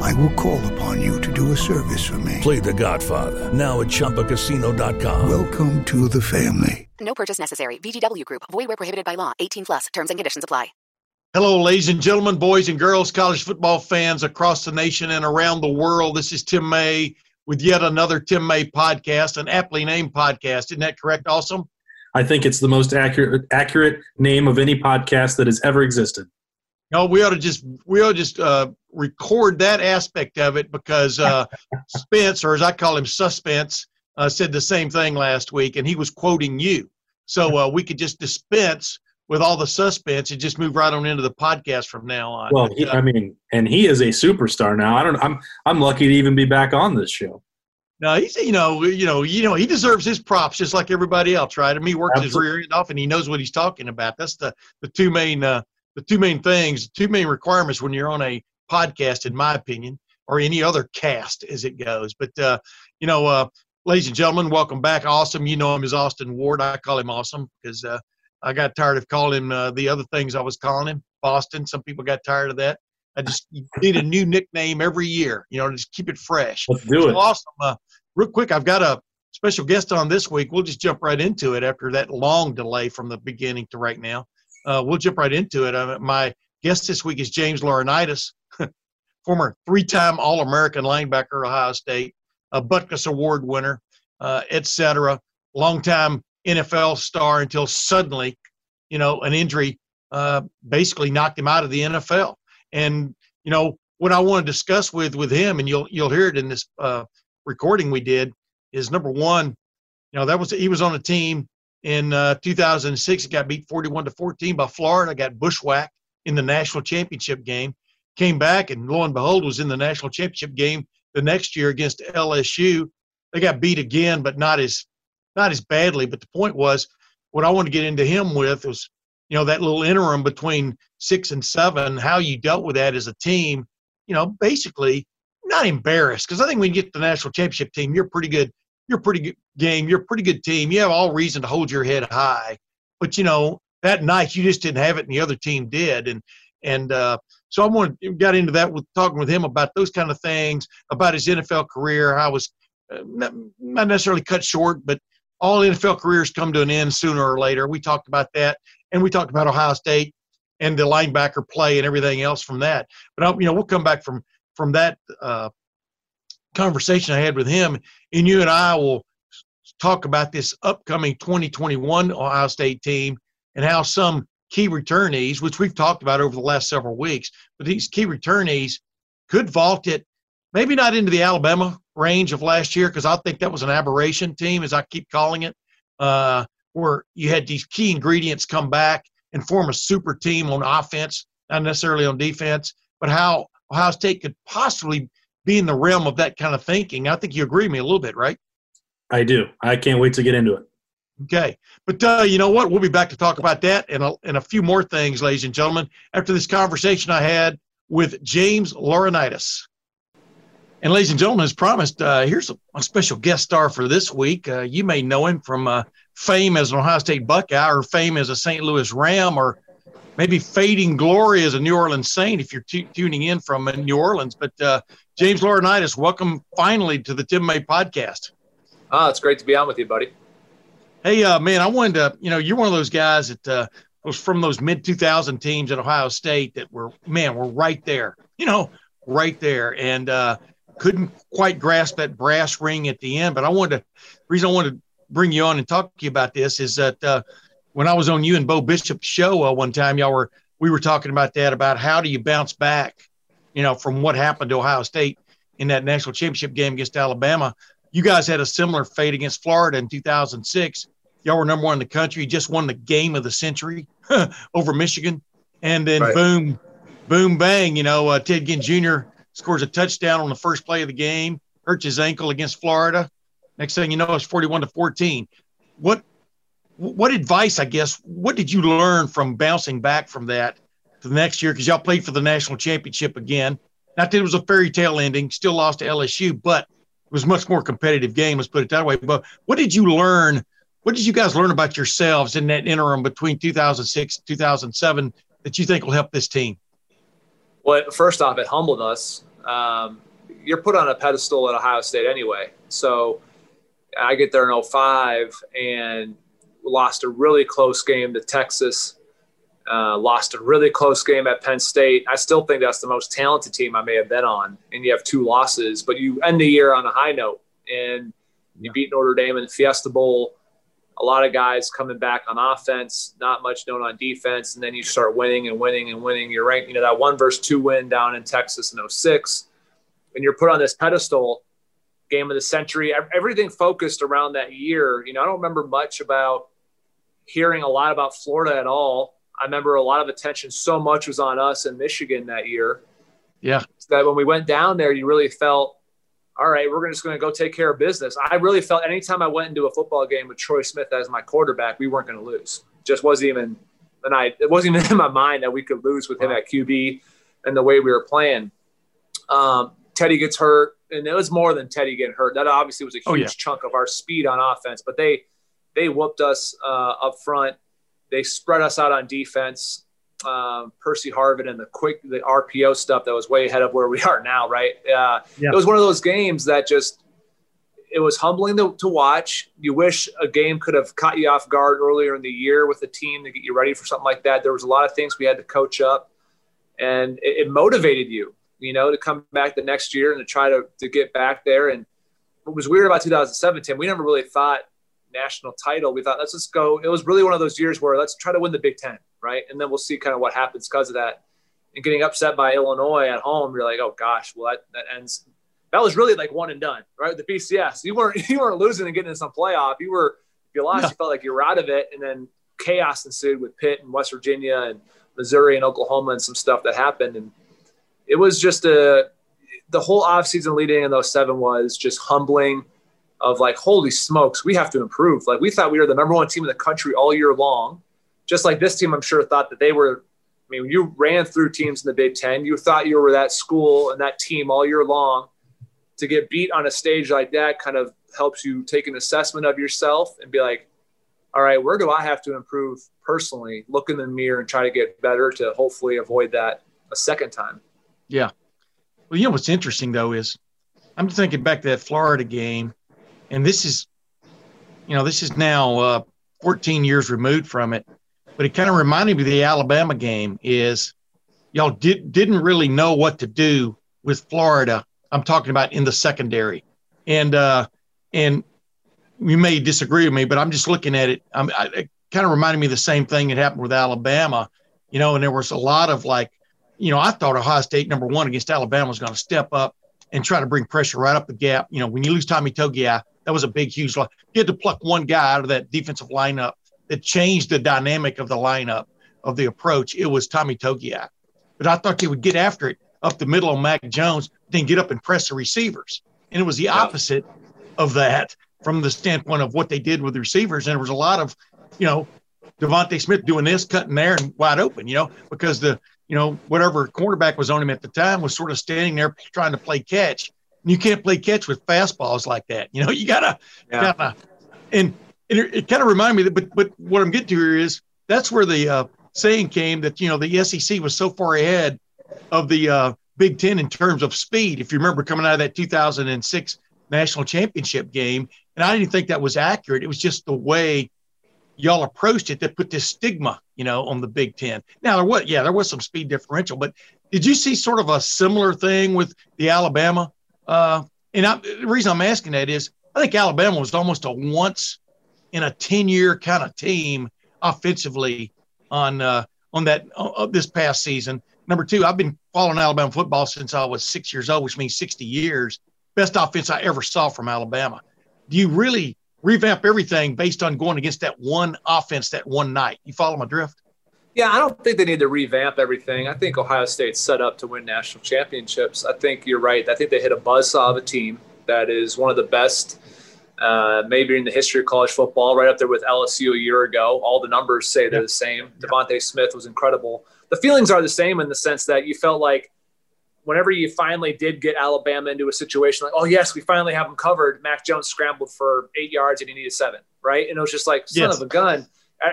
I will call upon you to do a service for me. Play The Godfather now at ChumbaCasino.com. Welcome to the family. No purchase necessary. VGW Group. Void where prohibited by law. 18 plus. Terms and conditions apply. Hello, ladies and gentlemen, boys and girls, college football fans across the nation and around the world. This is Tim May with yet another Tim May podcast, an aptly named podcast. Isn't that correct? Awesome. I think it's the most accurate accurate name of any podcast that has ever existed. No, we ought to just we ought to just uh, record that aspect of it because uh, Spence, or as I call him, Suspense, uh, said the same thing last week, and he was quoting you. So uh, we could just dispense with all the suspense and just move right on into the podcast from now on. Well, he, I mean, and he is a superstar now. I don't. I'm I'm lucky to even be back on this show. No, he's you know you know you know he deserves his props just like everybody else, right? I mean, he works Absolutely. his rear end off and he knows what he's talking about. That's the the two main uh, the two main things, two main requirements when you're on a podcast, in my opinion, or any other cast as it goes. But uh, you know, uh, ladies and gentlemen, welcome back. Awesome, you know him as Austin Ward. I call him Awesome because uh, I got tired of calling him uh, the other things I was calling him. Boston. Some people got tired of that. I just need a new nickname every year, you know, just keep it fresh. Let's do so it. Awesome. Uh, real quick, I've got a special guest on this week. We'll just jump right into it after that long delay from the beginning to right now. Uh, we'll jump right into it. Uh, my guest this week is James Laurinaitis, former three-time All-American linebacker, Ohio State, a Butkus Award winner, uh, etc. Longtime NFL star until suddenly, you know, an injury uh, basically knocked him out of the NFL. And you know what I want to discuss with with him, and you'll you'll hear it in this uh, recording we did is number one, you know, that was he was on a team in uh, 2006. Got beat 41 to 14 by Florida. Got bushwhacked in the national championship game. Came back and lo and behold was in the national championship game the next year against LSU. They got beat again, but not as not as badly. But the point was, what I want to get into him with was, you know, that little interim between six and seven, how you dealt with that as a team. You know, basically not embarrassed because I think when you get the national championship team, you're pretty good. You're a pretty good game. You're a pretty good team. You have all reason to hold your head high. But you know that night you just didn't have it, and the other team did. And and uh, so I wanted got into that with talking with him about those kind of things, about his NFL career. I was uh, not, necessarily cut short, but all NFL careers come to an end sooner or later. We talked about that, and we talked about Ohio State and the linebacker play and everything else from that. But uh, you know, we'll come back from from that uh, conversation I had with him, and you and I will talk about this upcoming 2021 Ohio State team and how some key returnees, which we've talked about over the last several weeks, but these key returnees could vault it, maybe not into the Alabama range of last year, because I think that was an aberration team, as I keep calling it, uh, where you had these key ingredients come back and form a super team on offense, not necessarily on defense, but how Ohio State could possibly be in the realm of that kind of thinking. I think you agree with me a little bit, right? I do. I can't wait to get into it. Okay. But uh, you know what? We'll be back to talk about that and a, and a few more things, ladies and gentlemen, after this conversation I had with James Laurinaitis. And ladies and gentlemen, as promised, uh, here's a, a, special guest star for this week. Uh, you may know him from uh, fame as an Ohio State Buckeye or fame as a St. Louis Ram or maybe fading glory as a New Orleans Saint if you're t- tuning in from New Orleans. But uh, James Laurinaitis, welcome finally to the Tim May podcast. Ah, it's great to be on with you, buddy. Hey, uh, man, I wanted to, you know, you're one of those guys that uh, was from those mid 2000 teams at Ohio State that were, man, we're right there, you know, right there. And uh, couldn't quite grasp that brass ring at the end. But I wanted to, the reason I wanted to bring you on and talk to you about this is that, uh, when I was on you and Bo Bishop's show uh, one time, y'all were we were talking about that about how do you bounce back, you know, from what happened to Ohio State in that national championship game against Alabama. You guys had a similar fate against Florida in 2006. Y'all were number one in the country. You just won the game of the century over Michigan, and then right. boom, boom, bang. You know, uh, Ted Ginn Jr. scores a touchdown on the first play of the game, hurts his ankle against Florida. Next thing you know, it's 41 to 14. What what advice, I guess, what did you learn from bouncing back from that to the next year? Because y'all played for the national championship again. Not that it was a fairy tale ending, still lost to LSU, but it was much more competitive game. Let's put it that way. But what did you learn? What did you guys learn about yourselves in that interim between 2006 and 2007 that you think will help this team? Well, first off, it humbled us. Um, you're put on a pedestal at Ohio State anyway. So I get there in 05 and lost a really close game to Texas. Uh, lost a really close game at Penn State. I still think that's the most talented team I may have been on. And you have two losses, but you end the year on a high note and you beat Notre Dame in the Fiesta Bowl. A lot of guys coming back on offense, not much known on defense, and then you start winning and winning and winning. You're ranked, you know, that one versus two win down in Texas in 06, and you're put on this pedestal, game of the century. Everything focused around that year. You know, I don't remember much about hearing a lot about Florida at all. I remember a lot of attention so much was on us in Michigan that year. Yeah. That when we went down there, you really felt, all right, we're just going to go take care of business. I really felt anytime I went into a football game with Troy Smith as my quarterback, we weren't going to lose. Just wasn't even, and I, it wasn't even in my mind that we could lose with him at QB and the way we were playing. Um, Teddy gets hurt, and it was more than Teddy getting hurt. That obviously was a huge oh, yeah. chunk of our speed on offense, but they – they whooped us uh, up front. They spread us out on defense. Um, Percy Harvin and the quick the RPO stuff that was way ahead of where we are now, right? Uh, yeah. It was one of those games that just it was humbling to, to, watch. You wish a game could have caught you off guard earlier in the year with the team to get you ready for something like that. There was a lot of things we had to coach up, and it, it motivated you, you know, to come back the next year and to try to to get back there. And what was weird about 2017, we never really thought national title, we thought let's just go. It was really one of those years where let's try to win the Big Ten, right? And then we'll see kind of what happens because of that. And getting upset by Illinois at home, you're like, oh gosh, well that, that ends. That was really like one and done, right? The BCS, you weren't you weren't losing and getting in some playoff. You were if you lost, yeah. you felt like you were out of it, and then chaos ensued with Pitt and West Virginia and Missouri and Oklahoma and some stuff that happened. And it was just a the whole offseason leading in those seven was just humbling of like, holy smokes, we have to improve. Like we thought we were the number one team in the country all year long. Just like this team, I'm sure thought that they were. I mean, you ran through teams in the Big Ten. You thought you were that school and that team all year long. To get beat on a stage like that kind of helps you take an assessment of yourself and be like, all right, where do I have to improve personally? Look in the mirror and try to get better to hopefully avoid that a second time. Yeah. Well, you know what's interesting though is I'm thinking back to that Florida game and this is, you know, this is now uh, 14 years removed from it, but it kind of reminded me of the Alabama game. Is y'all did didn't really know what to do with Florida. I'm talking about in the secondary, and uh, and you may disagree with me, but I'm just looking at it. I'm, I, it kind of reminded me of the same thing that happened with Alabama, you know, and there was a lot of like, you know, I thought Ohio State number one against Alabama was going to step up and try to bring pressure right up the gap. You know, when you lose Tommy Togiai, that was a big, huge loss. You had to pluck one guy out of that defensive lineup that changed the dynamic of the lineup of the approach. It was Tommy Togiai. But I thought they would get after it up the middle of Mac Jones, then get up and press the receivers. And it was the opposite of that from the standpoint of what they did with the receivers. And there was a lot of, you know, DeVonta Smith doing this, cutting there, and wide open, you know, because the, you know, whatever cornerback was on him at the time was sort of standing there trying to play catch you can't play catch with fastballs like that. You know, you gotta, yeah. gotta and, and it, it kind of reminded me that, but, but what I'm getting to here is that's where the uh, saying came that, you know, the SEC was so far ahead of the uh, Big Ten in terms of speed. If you remember coming out of that 2006 national championship game, and I didn't think that was accurate. It was just the way y'all approached it that put this stigma, you know, on the Big Ten. Now there was, yeah, there was some speed differential, but did you see sort of a similar thing with the Alabama uh, and I, the reason I'm asking that is I think Alabama was almost a once in a 10 year kind of team offensively on uh, on that uh, this past season. Number two, I've been following Alabama football since I was six years old, which means 60 years. Best offense I ever saw from Alabama. Do you really revamp everything based on going against that one offense that one night? You follow my drift? Yeah, I don't think they need to revamp everything. I think Ohio State's set up to win national championships. I think you're right. I think they hit a buzzsaw of a team that is one of the best uh, maybe in the history of college football, right up there with LSU a year ago. All the numbers say they're the same. DeVonta Smith was incredible. The feelings are the same in the sense that you felt like whenever you finally did get Alabama into a situation like, oh yes, we finally have them covered. Mac Jones scrambled for eight yards and he needed seven, right? And it was just like son yes. of a gun,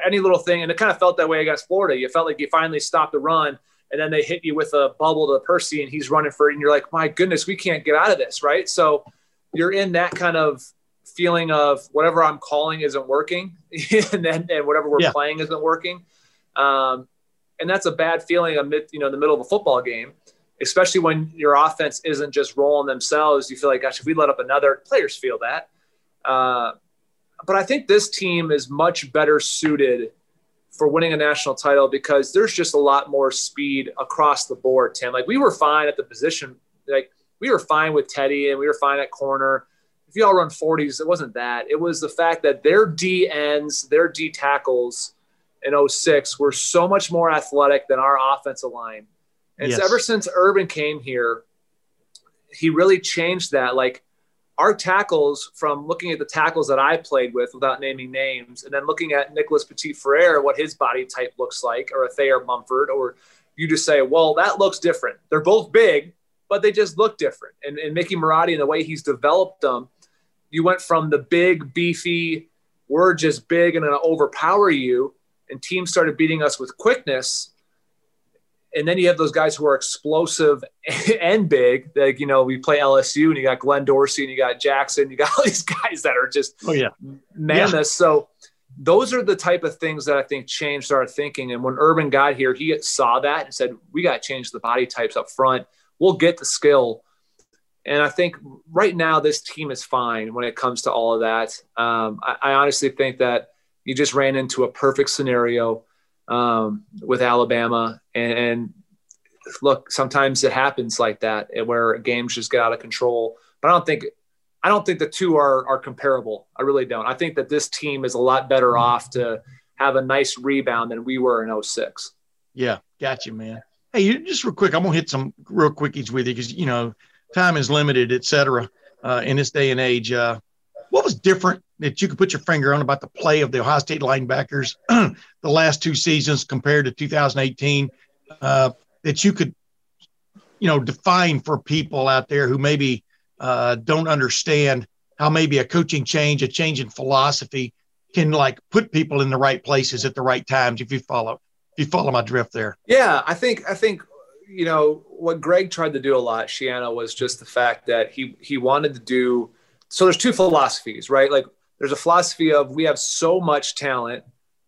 any little thing. And it kind of felt that way against Florida. You felt like you finally stopped the run, and then they hit you with a bubble to Percy, and he's running for it, and you're like, my goodness, we can't get out of this, right? So you're in that kind of feeling of whatever I'm calling isn't working, and then and whatever we're yeah. playing isn't working. Um, and that's a bad feeling amid you know in the middle of a football game especially when your offense isn't just rolling themselves. You feel like, gosh, if we let up another, players feel that. Uh, but I think this team is much better suited for winning a national title because there's just a lot more speed across the board, Tim. Like we were fine at the position, like we were fine with Teddy and we were fine at corner. If you all run 40s, it wasn't that. It was the fact that their D ends, their D tackles in 06 were so much more athletic than our offensive line and yes. ever since Urban came here, he really changed that. Like our tackles, from looking at the tackles that I played with without naming names, and then looking at Nicholas Petit Frere, what his body type looks like, or a Thayer Munford, or you just say, well, that looks different. They're both big, but they just look different. And, and Mickey Marotti and the way he's developed them, you went from the big, beefy, we're just big and to overpower you, and teams started beating us with quickness and then you have those guys who are explosive and big. Like you know, we play LSU, and you got Glenn Dorsey, and you got Jackson, you got all these guys that are just oh yeah, mammoths. Yeah. So those are the type of things that I think changed our thinking. And when Urban got here, he saw that and said, "We got to change the body types up front. We'll get the skill." And I think right now this team is fine when it comes to all of that. Um, I, I honestly think that you just ran into a perfect scenario um, with Alabama. And, and, look, sometimes it happens like that where games just get out of control. But I don't think I don't think the two are are comparable. I really don't. I think that this team is a lot better off to have a nice rebound than we were in 06. Yeah, got you, man. Hey, you, just real quick, I'm gonna hit some real quickies with you because you know time is limited, et cetera, uh, in this day and age. Uh, what was different that you could put your finger on about the play of the Ohio State linebackers the last two seasons compared to 2018 uh, that you could, you know, define for people out there who maybe uh, don't understand how maybe a coaching change, a change in philosophy can like put people in the right places at the right times. If you follow, if you follow my drift there. Yeah, I think, I think, you know, what Greg tried to do a lot, Schiano, was just the fact that he, he wanted to do, so there's two philosophies, right? Like there's a philosophy of we have so much talent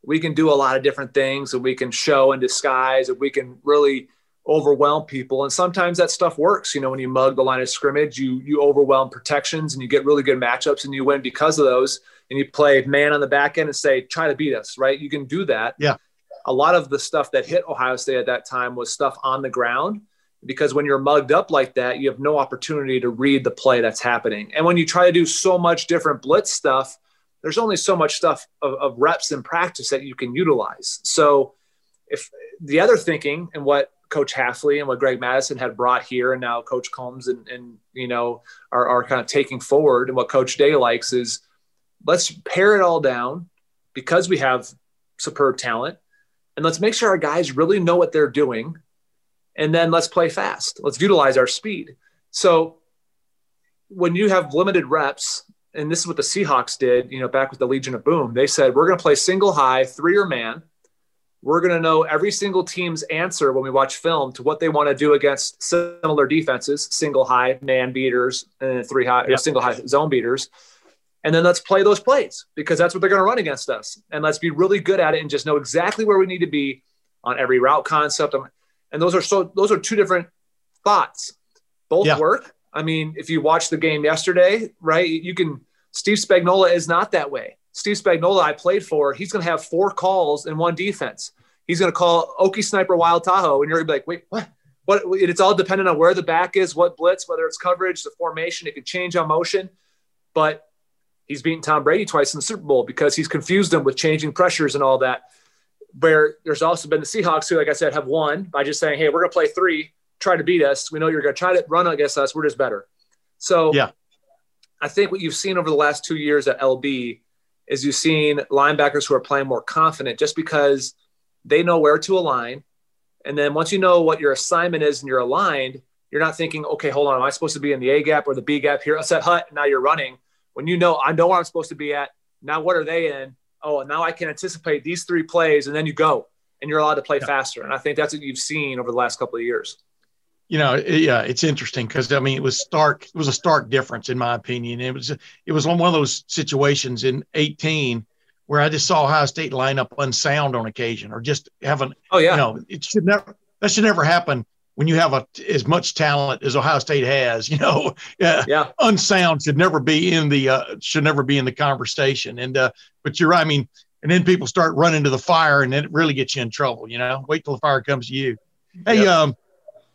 we can do a lot of different things and we can show and disguise and we can really overwhelm people. And sometimes that stuff works. You know when you mug the line of scrimmage you you overwhelm protections and you get really good matchups and you win because of those. And you play man on the back end and say try to beat us right? You can do that. Yeah. A lot of the stuff that hit ohio state at that time was stuff on the ground because when you're mugged up like that, you have no opportunity to read the play that's happening. And when you try to do so much different blitz stuff, there's only so much stuff of, of reps and practice that you can utilize. So if the other thinking and what Coach Hafley and what Greg Mattison had brought here, and now Coach Coombs and, and you know are, are kind of taking forward, and what Coach Day likes is let's pare it all down because we have superb talent, and let's make sure our guys really know what they're doing and then let's play fast. Let's utilize our speed. So when you have limited reps, and this is what the Seahawks did, you know, back with the Legion of Boom, they said, we're going to play single high, three or man. We're going to know every single team's answer when we watch film to what they want to do against similar defenses, single high, man beaters, and three high, yep. single high zone beaters. And then let's play those plays because that's what they're going to run against us. And let's be really good at it and just know exactly where we need to be on every route concept. And those are so those are two different thoughts. Both yeah. work. I mean, if you watch the game yesterday, right, you can Steve Spagnuolo is not that way. Steve Spagnuolo, I played for, he's going to have four calls in one defense. He's going to call Okie Sniper Wild Tahoe, and you're going to be like, wait, what? What? It's all dependent on where the back is, what blitz, whether it's coverage, the formation. It can change on motion, but he's beaten Tom Brady twice in the Super Bowl because he's confused them with changing pressures and all that where there's also been the Seahawks who, like I said, have won by just saying, "Hey, we're going to play three, try to beat us. We know you're going to try to run against us. We're just better." So yeah, I think what you've seen over the last two years at LB is you've seen linebackers who are playing more confident just because they know where to align. And then once you know what your assignment is and you're aligned, you're not thinking, okay, hold on, am I supposed to be in the A gap or the B gap here? I set hut, now you're running. When you know, I know where I'm supposed to be at. Now, what are they in? Oh, now I can anticipate these three plays, and then you go, and you're allowed to play yeah. faster. And I think that's what you've seen over the last couple of years you know, yeah, it's interesting because I mean, it was stark. It was a stark difference, in my opinion. It was it was one of those situations in 18 where I just saw Ohio State line up unsound on occasion, or just having. Oh yeah. You know, it should never. That should never happen when you have a, as much talent as Ohio State has. You know, yeah, yeah. unsound should never be in the uh, should never be in the conversation. And uh, but you're, right, I mean, and then people start running to the fire, and then it really gets you in trouble. You know, wait till the fire comes to you. Hey, yep. um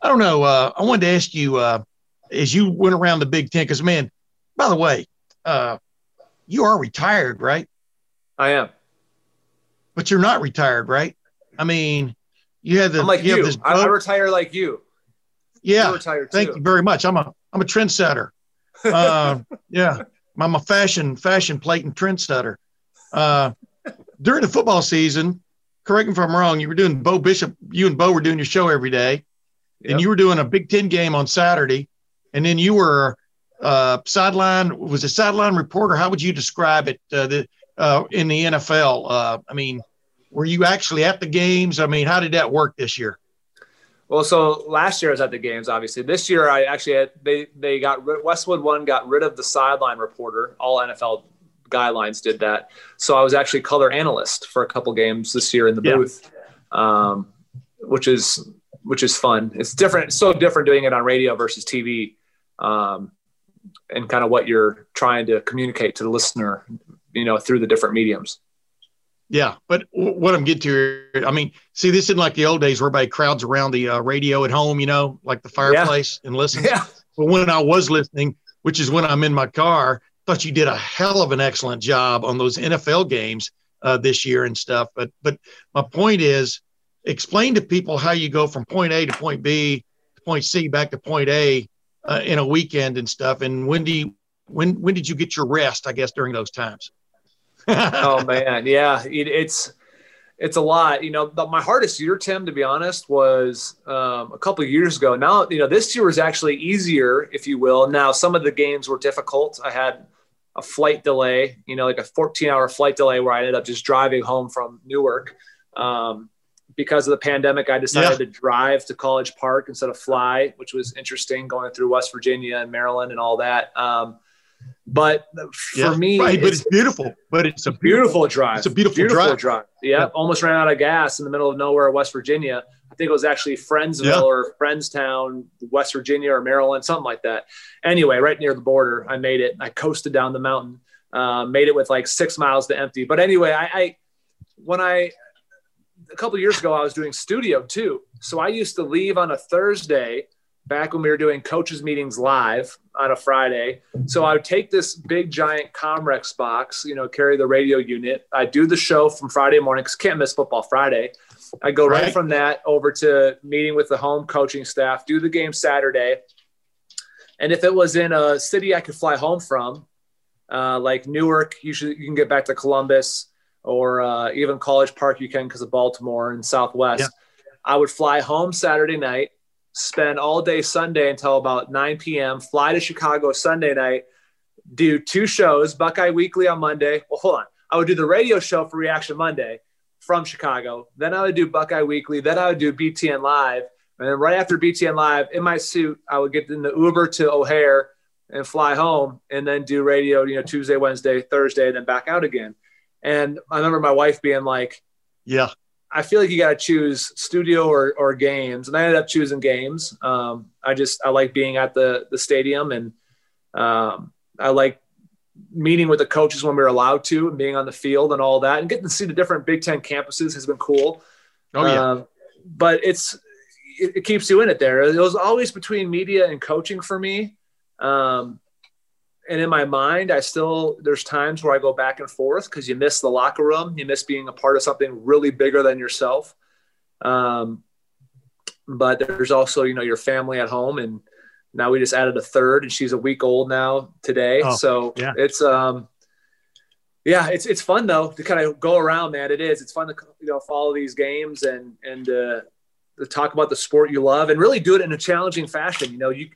I don't know. Uh, I wanted to ask you uh, as you went around the Big Ten, because man, by the way, uh, you are retired, right? I am. But you're not retired, right? I mean, you had the. I'm like you. you. I, I retire like you. Yeah. retire Thank you very much. I'm a I'm a trendsetter. Uh, yeah, I'm a fashion fashion plate and trendsetter. Uh, during the football season, correct me if I'm wrong. You were doing Bo Bishop. You and Bo were doing your show every day and you were doing a Big Ten game on Saturday, and then you were uh, sideline was a sideline reporter. How would you describe it uh, the, uh, in the NFL? Uh, I mean, were you actually at the games? I mean, how did that work this year? Well, so last year I was at the games. Obviously, this year I actually had, they they got rid, Westwood one got rid of the sideline reporter. All NFL guidelines did that. So I was actually color analyst for a couple games this year in the booth, yeah. um, which is which is fun. It's different. It's so different doing it on radio versus TV, um, and kind of what you're trying to communicate to the listener, you know, through the different mediums. Yeah, but what I'm getting to, I mean, see, this isn't like the old days where everybody crowds around the uh, radio at home, you know, like the fireplace yeah. and listen. Yeah. But when I was listening, which is when I'm in my car, thought you did a hell of an excellent job on those NFL games uh, this year and stuff. But but my point is, explain to people how you go from point A to point B to point C back to point A uh, in a weekend and stuff. And when do you when when did you get your rest? I guess during those times. Oh man, yeah, it, it's it's a lot. You know, the, my hardest year, Tim, to be honest, was um, a couple years ago. Now, you know, this year was actually easier, if you will. Now, some of the games were difficult. I had a flight delay, you know, like a 14 hour flight delay where I ended up just driving home from Newark. Um, because of the pandemic, I decided yeah. to drive to College Park instead of fly, which was interesting going through West Virginia and Maryland and all that. Um, but for yeah, me, right, but it's, beautiful. But it's a beautiful, beautiful drive. It's a beautiful, beautiful drive. drive. Yeah, yeah, almost ran out of gas in the middle of nowhere, West Virginia. I think it was actually Friendsville yeah. or Friendstown, West Virginia or Maryland, something like that. Anyway, right near the border, I made it. I coasted down the mountain, uh, made it with like six miles to empty. But anyway, I, I when I a couple years ago, I was doing studio too. So I used to leave on a Thursday back when we were doing coaches meetings live on a Friday. So I would take this big giant Comrex box, you know, carry the radio unit. I do the show from Friday morning because can't miss football Friday. I go right. right. from that over to meeting with the home coaching staff, do the game Saturday. And if it was in a city I could fly home from, uh, like Newark, usually you can get back to Columbus or uh, even College Park, you can because of Baltimore and Southwest. Yeah. I would fly home Saturday night, spend all day Sunday until about 9 p.m., fly to Chicago Sunday night, do two shows, Buckeye Weekly on Monday. Well, hold on. I would do the radio show for Reaction Monday from Chicago. Then I would do Buckeye Weekly. Then I would do BTN Live. And then right after BTN Live, in my suit, I would get in the Uber to O'Hare and fly home and then do radio, you know, Tuesday, Wednesday, Thursday, and then back out again. And I remember my wife being like, "Yeah, I feel like you got to choose studio or, or games." And I ended up choosing games. Um, I just I like being at the the stadium, and um, I like meeting with the coaches when we are allowed to, and being on the field and all that, and getting to see the different Big Ten campuses has been cool. Oh yeah, um, but it's it, it, keeps you in it there. It was always between media and coaching for me. Um, and in my mind, I still there's times where I go back and forth because you miss the locker room, you miss being a part of something really bigger than yourself. Um, but there's also you know your family at home, and now we just added a third, and she's a week old now today. Oh, so yeah. it's um, yeah, it's it's fun though to kind of go around, man. It is. It's fun to you know follow these games and and uh, to talk about the sport you love and really do it in a challenging fashion. You know, you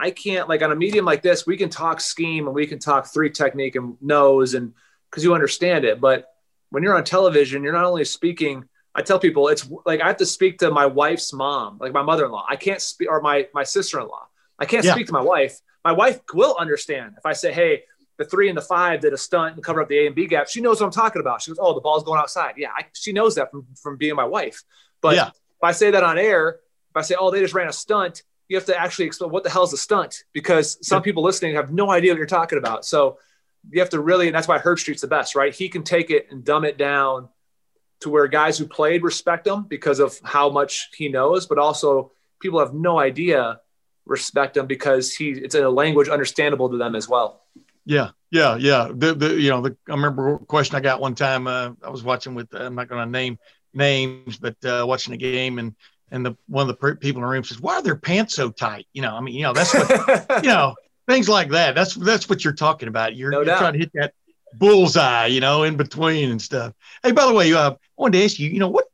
I can't like on a medium like this, we can talk scheme and we can talk three technique and nose and because you understand it. But when you're on television, you're not only speaking. I tell people it's like I have to speak to my wife's mom, like my mother-in-law. I can't speak or my my sister-in-law. I can't Yeah. speak to my wife. My wife will understand if I say, "Hey, the three and the five did a stunt and cover up the A and B gap." She knows what I'm talking about. She goes, "Oh, the ball's going outside." Yeah, I, she knows that from from being my wife. But Yeah. if I say that on air, if I say, "Oh, they just ran a stunt," you have to actually explain what the hell is a stunt because some people listening have no idea what you're talking about. So you have to really, and that's why Herbstreit's the best, right? He can take it and dumb it down to where guys who played respect him because of how much he knows, but also people have no idea respect him because he it's in a language understandable to them as well. Yeah, yeah, yeah. The the you know the I remember a question I got one time. Uh, I was watching with I'm not going to name names, but uh, watching a game and and the one of the per- people in the room says, "Why are their pants so tight?" You know, I mean, you know, that's what you know things like that. That's that's what you're talking about. You're, No you're trying to hit that bullseye, you know, in between and stuff. Hey, by the way, uh, I wanted to ask you, you know, what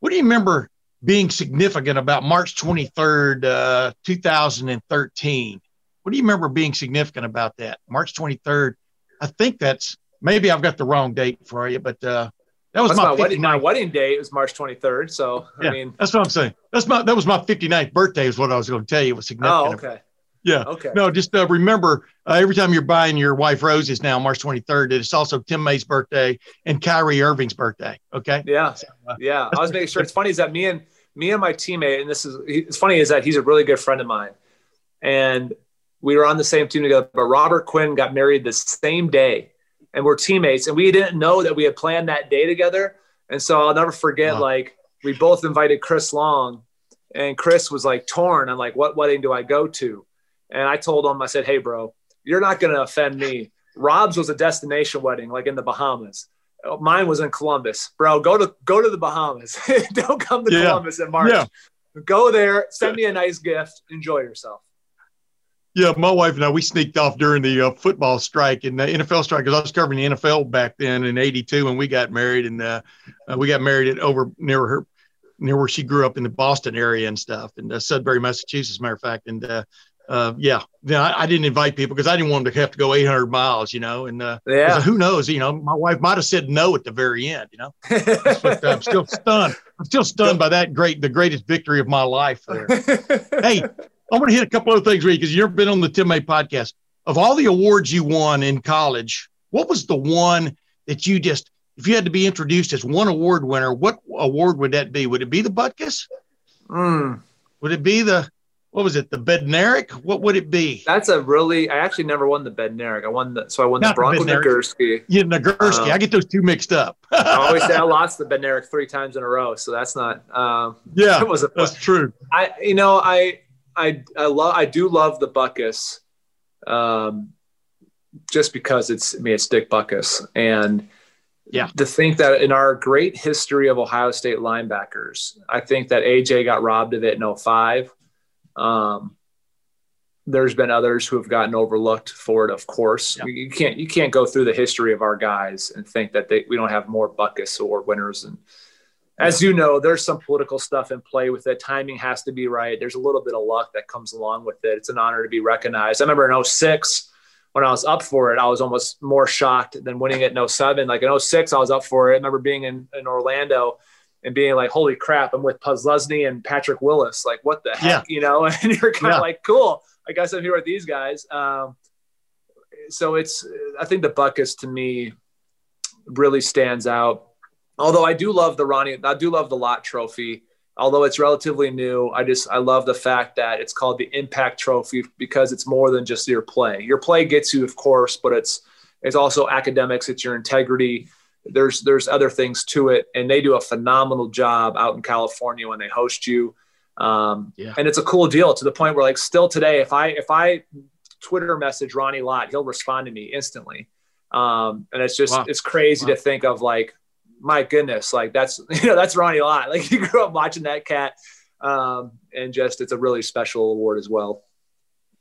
what do you remember being significant about March 23rd, uh, 2013? What do you remember being significant about that? March 23rd. I think that's maybe I've got the wrong date for you, but uh, that was That's my, my wedding. 59th My wedding date was March 23rd. So Yeah. I mean, That's what I'm saying. That's my that was my 59th birthday is what I was going to tell you It was significant. oh, okay, Yeah. okay. No, just uh, remember uh, every time you're buying your wife roses now, March 23rd, it's also Tim May's birthday and Kyrie Irving's birthday. Okay. Yeah, uh, yeah. I was making sure. It's funny is that me and me and my teammate, and this is it's funny is that he's a really good friend of mine, and we were on the same team together. But Robert Quinn got married the same day, and we're teammates, and we didn't know that we had planned that day together. And so I'll never forget. Wow. Like we both invited Chris Long, and Chris was like torn. I'm like, what wedding do I go to? And I told him, I said, hey, bro, you're not going to offend me. Rob's was a destination wedding, like in the Bahamas. Mine was in Columbus, bro. Go to go to the Bahamas. Don't come to Yeah. Columbus in March. Yeah. Go there. Send me a nice gift. Enjoy yourself. Yeah, my wife and I we sneaked off during the uh, football strike and the NFL strike because I was covering the NFL back then in '82 when we got married, and uh, uh, we got married at over near her near where she grew up in the Boston area and stuff, and uh, Sudbury, Massachusetts, matter of fact. And uh, uh, yeah, yeah, I, I didn't invite people because I didn't want them to have to go 800 miles, you know. And uh, Yeah. who knows, you know, my wife might have said no at the very end, you know. But I'm still stunned. I'm still stunned by that great, the greatest victory of my life there. hey, I want to hit a couple other things, Reed, because you've been on the Tim May podcast. Of all the awards you won in college, what was the one that you just, if you had to be introduced as one award winner, what award would that be? Would it be the Butkus? Mm, Would it be the, what was it, the Bednarik? What would it be? that's a really. I actually never won the Bednarik. I won the so I won the Not the Bronko Bednarik. Nagurski. Yeah, Nagurski. Um, I get those two mixed up. I always say I lost the Bednarik three times in a row, so that's not. Um, yeah, that was a that's true. I you know I I I love I do love the Butkus, um, just because it's I mean it's Dick Butkus and Yeah. to think that in our great history of Ohio State linebackers, I think that AJ got robbed of it in 05. Um, there's been others who have gotten overlooked for it, of course. Yeah. You- can't you can't go through the history of our guys and think that they, we don't have more Butkus award winners and as you know, there's some political stuff in play with it. Timing has to be right. There's a little bit of luck that comes along with it. It's an honor to be recognized. I remember in 06, when I was up for it, I was almost more shocked than winning it in 07. Like in 06, I was up for it. I remember being in, in Orlando and being like, holy crap, I'm with Posluszny and Patrick Willis. Like, what the heck, you know? And you're kind of Yeah. like, cool. I guess I'm here with these guys. Um, so it's, I think the Butkus to me really stands out. Although I do love the Ronnie, I do love the Lott Trophy. Although it's relatively new, I just I love the fact that it's called the Impact Trophy because it's more than just your play. Your play gets you, of course, but it's it's also academics. It's your integrity. There's there's other things to it, and they do a phenomenal job out in California when they host you. Um, Yeah. And it's a cool deal to the point where like still today, if I if I Twitter message Ronnie Lott, he'll respond to me instantly. Um, and it's just Wow. it's crazy Wow. to think of like my goodness, like that's you know that's Ronnie Lott. Like you grew up watching that cat, um, and just it's a really special award as well.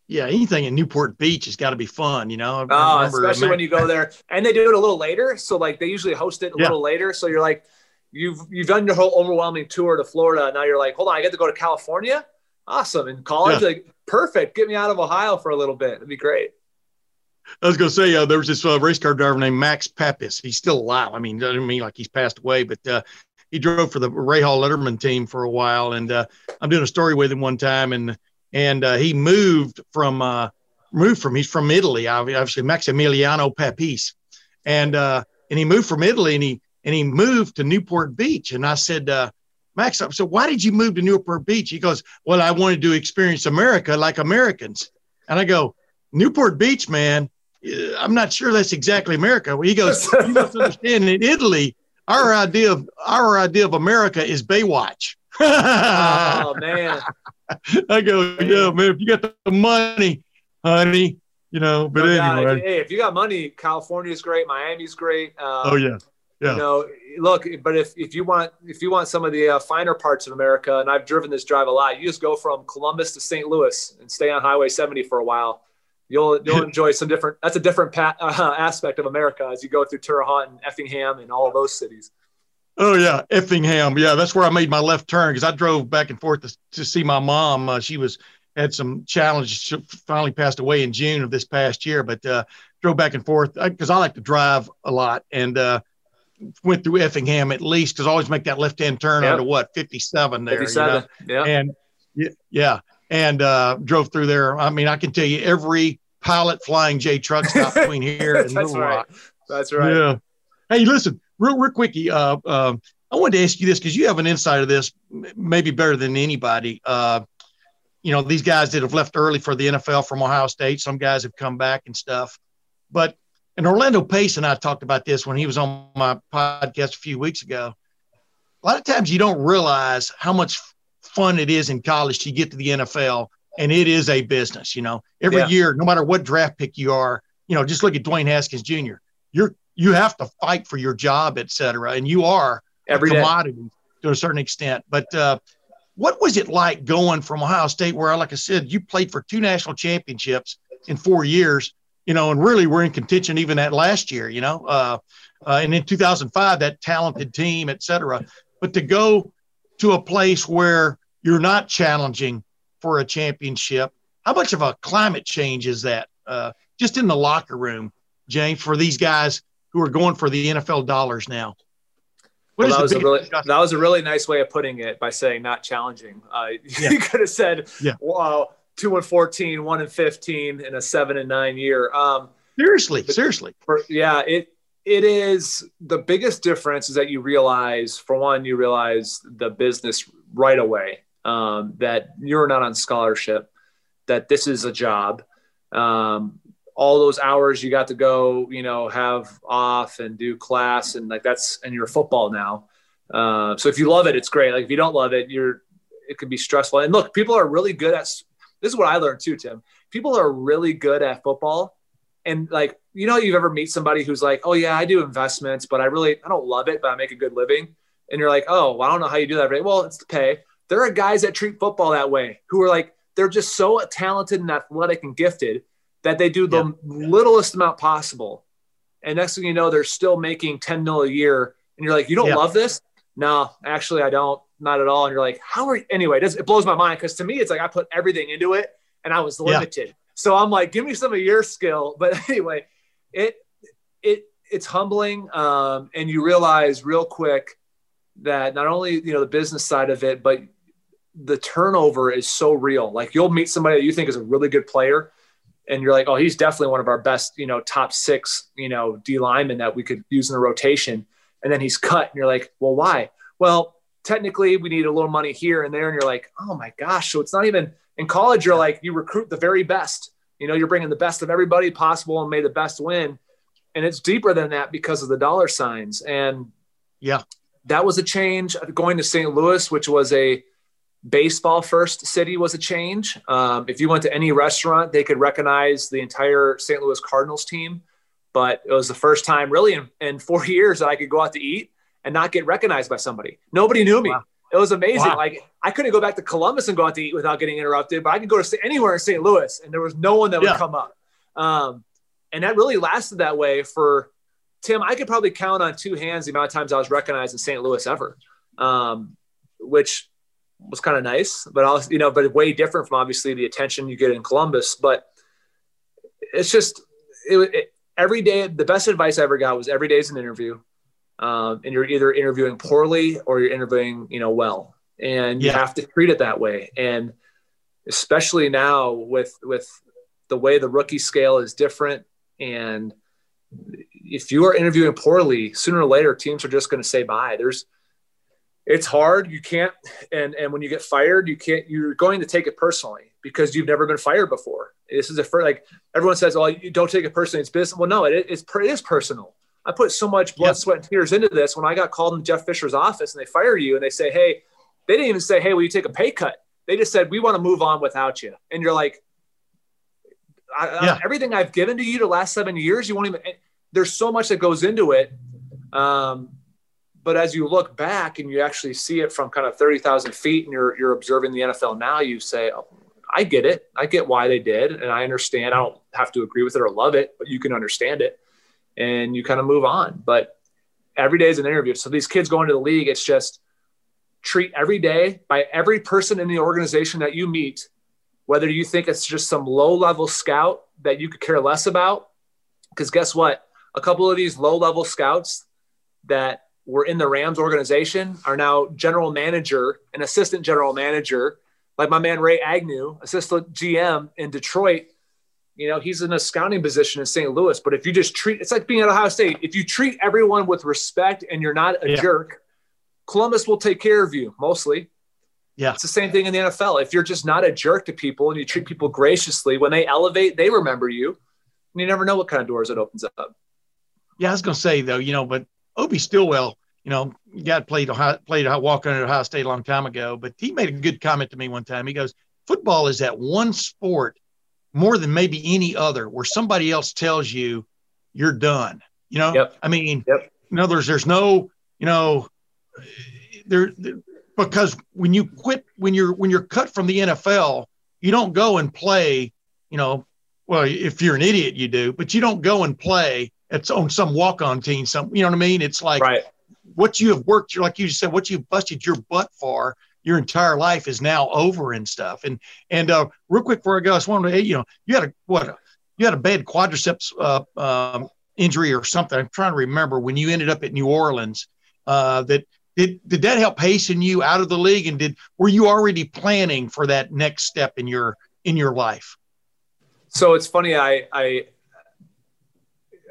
yeah, anything in Newport Beach has got to be fun, you know. Oh, especially when you go there, and they do it a little later. So like they usually host it a yeah. little later. So you're like, you've you've done your whole overwhelming tour to Florida. Now you're like, hold on, I get to go to California. Awesome. In college, yeah. like perfect. Get me out of Ohio for a little bit. It'd be great. I was going to say, uh, there was this uh, race car driver named Max Papis. He's still alive. I mean, doesn't mean like he's passed away, but uh, he drove for the Rahal Letterman team for a while. And uh, I'm doing a story with him one time, and and uh, he moved from uh, moved from he's from Italy, obviously Maximiliano Papis, and and he moved from Italy, and he and he moved to Newport Beach. And I said, Max, so why did you move to Newport Beach? He goes, Well, I wanted to experience America like Americans. And I go, Newport Beach, man, I'm not sure that's exactly America. He goes, You must understand in Italy, our idea of our idea of America is Baywatch. oh man. I go, man. yeah, man, if you got the money, honey, you know, but no, anyway. Hey, if you got money, California's great, Miami's great. Um, oh yeah. Yeah. You know, look, but if, if you want if you want some of the uh, finer parts of America, and I've driven this drive a lot, you just go from Columbus to St. Louis and stay on Highway 70 for a while. You'll you'll enjoy some different. That's a different pa- uh, aspect of America as you go through Haute and Effingham and all of those cities. Oh yeah, Effingham. Yeah, that's where I made my left turn because I drove back and forth to, to see my mom. Uh, she was had some challenges. She finally passed away in June of this past year, but uh, drove back and forth because I, I, like to drive a lot and uh, went through Effingham at least because I always make that left hand turn yep. onto what 57 there. 57. You know? Yeah. And yeah, and uh, drove through there. I mean, I can tell you every pilot flying J truck stop between here and Little right. Rock. That's right. Yeah. Hey, listen, real, real quickie. Uh, uh, I wanted to ask you this because you have an insight of this, maybe better than anybody. Uh, you know, these guys that have left early for the NFL from Ohio State, some guys have come back and stuff. But and Orlando Pace and I talked about this when he was on my podcast a few weeks ago. A lot of times you don't realize how much fun it is in college to get to the NFL, and it is a business. You know, every yeah. year, no matter what draft pick you are, you know, just look at Dwayne Haskins Jr. You're you have to fight for your job, et cetera, and you are every a commodity day. to a certain extent. But uh, what was it like going from Ohio State, where, like I said, you played for two national championships in four years, you know, and really we're in contention even that last year, you know, uh, uh, and in 2005, that talented team, et cetera. But to go to a place where you're not challenging for a championship, how much of a climate change is that uh, just in the locker room, James, for these guys who are going for the NFL dollars now? Well, that was a really that was a really nice way of putting it by saying not challenging. Uh, yeah. you could have said, yeah. "Wow, two and 14, one and 15 in a seven and nine year. Um, seriously, seriously. For, yeah, it, it is the biggest difference is that you realize, for one, you realize the business right away um, that you're not on scholarship, that this is a job. Um, all those hours you got to go, you know, have off and do class and like that's, and you're football now. Uh, so if you love it, it's great. Like if you don't love it, you're, it can be stressful. And look, people are really good at this is what I learned too, Tim. People are really good at football. And like, you know, you've ever meet somebody who's like, oh yeah, I do investments, but I really, I don't love it, but I make a good living. And you're like, oh, well, I don't know how you do that. Well, it's the pay. There are guys that treat football that way who are like, they're just so talented and athletic and gifted that they do the yeah. littlest amount possible. And next thing you know, they're still making 10 mil a year. And you're like, you don't yeah. love this? No, actually, I don't not at all. And you're like, how are you? Anyway, it, blows my mind because to me, it's like I put everything into it and I was limited. Yeah. So I'm like, give me some of your skill. But anyway, it it it's humbling, um, and you realize real quick that not only you know the business side of it, but the turnover is so real. Like you'll meet somebody that you think is a really good player, and you're like, oh, he's definitely one of our best, you know, top six, you know, D linemen that we could use in the rotation. And then he's cut, and you're like, well, why? Well, technically we need a little money here and there and you're like oh my gosh so it's not even in college you're like you recruit the very best you know you're bringing the best of everybody possible and may the best win and it's deeper than that because of the dollar signs and yeah that was a change going to st louis which was a baseball first city was a change um, if you went to any restaurant they could recognize the entire st louis cardinals team but it was the first time really in, in four years that i could go out to eat and not get recognized by somebody. Nobody knew me. Wow. It was amazing. Wow. Like I couldn't go back to Columbus and go out to eat without getting interrupted, but I could go to anywhere in St. Louis and there was no one that would Yeah. come up. Um, and that really lasted that way for Tim. I could probably count on two hands the amount of times I was recognized in St. Louis ever, um, which was kind of nice, but also, you know, but way different from obviously the attention you get in Columbus. But it's just, it, it every day, the best advice I ever got was every day is an interview. Um, and you're either interviewing poorly or you're interviewing, you know, well, and you have to treat it that way. And especially now with, with the way the rookie scale is different. And if you are interviewing poorly, sooner or later, teams are just going to say bye. There's, it's hard. You can't, and and when you get fired, you can't. You're going to take it personally because you've never been fired before. This is a first. Like everyone says, "Oh, you don't take it personally. It's business." Well, no, it, it's it is personal. I put so much blood, Yeah. sweat, and tears into this. When I got called in Jeff Fisher's office and they fire you and they say, "Hey," they didn't even say, "Hey, will you take a pay cut?" They just said, "We want to move on without you." And you're like, I, I- Yeah. "Everything I've given to you the last seven years, you won't even." There's so much that goes into it. Um, but as you look back and you actually see it from kind of 30,000 feet and you're, you're observing the NFL now, you say, oh, I get it. I get why they did. And I understand. I don't have to agree with it or love it, but you can understand it and you kind of move on. But every day is an interview. So these kids going to the league, it's just treat every day by every person in the organization that you meet, whether you think it's just some low level scout that you could care less about. Because guess what? A couple of these low level scouts that were in the Rams organization are now general manager and assistant general manager, like my man Ray Agnew, assistant GM in Detroit. You know, he's in a scouting position in St. Louis. But if you just treat, it's like being at Ohio State. If you treat everyone with respect and you're not a Yeah. jerk, Columbus will take care of you mostly. Yeah. It's the same thing in the NFL. If you're just not a jerk to people and you treat people graciously, when they elevate, they remember you. And you never know what kind of doors it opens up. Yeah, I was going to say though, you know, but Obie Stillwell, you know, got played Ohio, played Ohio, walk under Ohio State a long time ago, but he made a good comment to me one time. He goes, "Football is that one sport more than maybe any other where somebody else tells you you're done." You know, Yep. I mean, Yep. in words, there's no, you know, there there- because when you quit, when you're when you're cut from the NFL, you don't go and play, you know, well, if you're an idiot, you do, but you don't go and play. It's on some walk-on team. Some, you know what I mean? It's like right. what you have worked, you're like you just said, what you've busted your butt for your entire life is now over and stuff. And and uh, real quick before I go, I just wanted to, you know, you had a what? a, You had a bad quadriceps uh, um, injury or something. I'm trying to remember when you ended up at New Orleans. Uh, that did did that help hasten you out of the league? And did were you already planning for that next step in your in your life? So it's funny. I, I,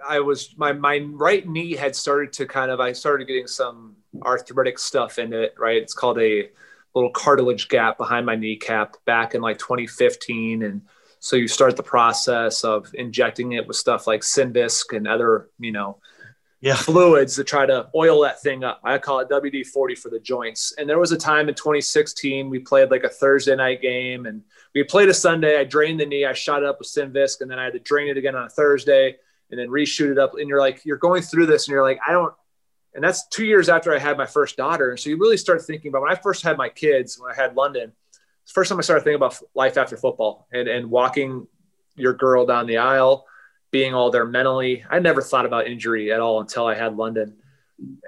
I was my my right knee had started to kind of I started getting some arthritic stuff in it. Right, it's called a little cartilage gap behind my kneecap back in like 2015, and so you start the process of injecting it with stuff like Synvisc and other you know Yeah. fluids to try to oil that thing up. I call it WD 40 for the joints. And there was a time in 2016 we played like a Thursday night game and we played a Sunday. I drained the knee, I shot it up with Synvisc, and then I had to drain it again on a Thursday and then reshoot it up. And you're like, you're going through this and you're like, I don't. And that's two years after I had my first daughter. And so you really start thinking about when I first had my kids, when I had London, first time I started thinking about life after football and, and walking your girl down the aisle, being all there mentally. I never thought about injury at all until I had London.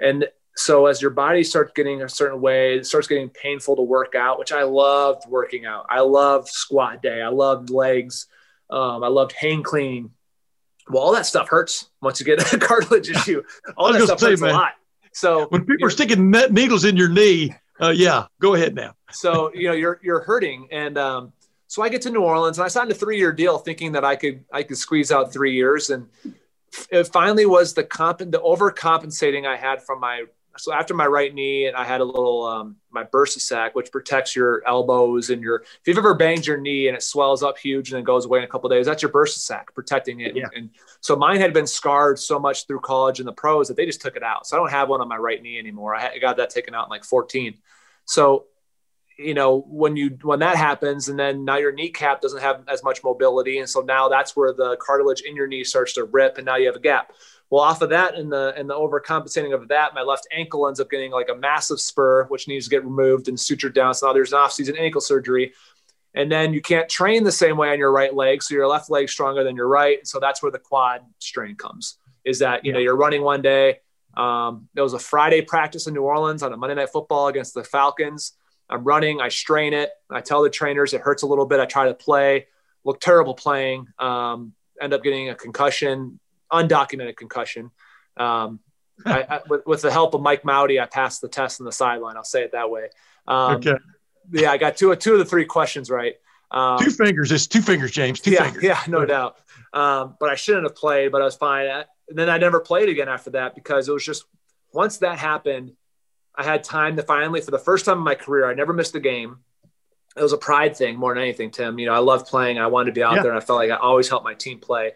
And so as your body starts getting a certain way, it starts getting painful to work out, which I loved working out. I loved squat day. I loved legs. Um, I loved hang cleaning. Well, all that stuff hurts once you get a cartilage issue. All that stuff say, hurts man. a lot. So When people are sticking ne- needles in your knee, uh, yeah, go ahead now. so you know you're you're hurting and um, so i get to new orleans and i signed a three-year deal thinking that i could i could squeeze out three years and it finally was the comp the overcompensating i had from my so after my right knee and i had a little um, my bursa sac which protects your elbows and your if you've ever banged your knee and it swells up huge and then goes away in a couple of days that's your bursa sac protecting it. Yeah. and so mine had been scarred so much through college and the pros that they just took it out. So i don't have one on my right knee anymore. I had- I got that taken out in like 14 so you know when you when that happens and then now your kneecap doesn't have as much mobility and so now that's where the cartilage in your knee starts to rip and now you have a gap Well, off of that and the and the overcompensating of that, my left ankle ends up getting like a massive spur, which needs to get removed and sutured down. So now there's an off-season ankle surgery. And then you can't train the same way on your right leg. So your left leg's stronger than your right. And so that's where the quad strain comes. Is that, you know, you're running one day. Um, there was a Friday practice in New Orleans on a Monday night football against the Falcons. I'm running, I strain it. I tell the trainers it hurts a little bit. I try to play, look terrible playing, um, end up getting a concussion, undocumented concussion. Um, I, I, with, with, the help of Mike Mowdy, I passed the test on the sideline. I'll say it that way. Um, okay. Yeah, I got two, two of the three questions right. Um, two fingers. It's two fingers, James. Two yeah, fingers. Yeah, no doubt. Um, but I shouldn't have played, but I was fine. And then I never played again after that because it was just once that happened, I had time to finally, for the first time in my career, I never missed a game. It was a pride thing more than anything, Tim. You know, I love playing. I wanted to be out yeah. there, and I felt like I always helped my team play.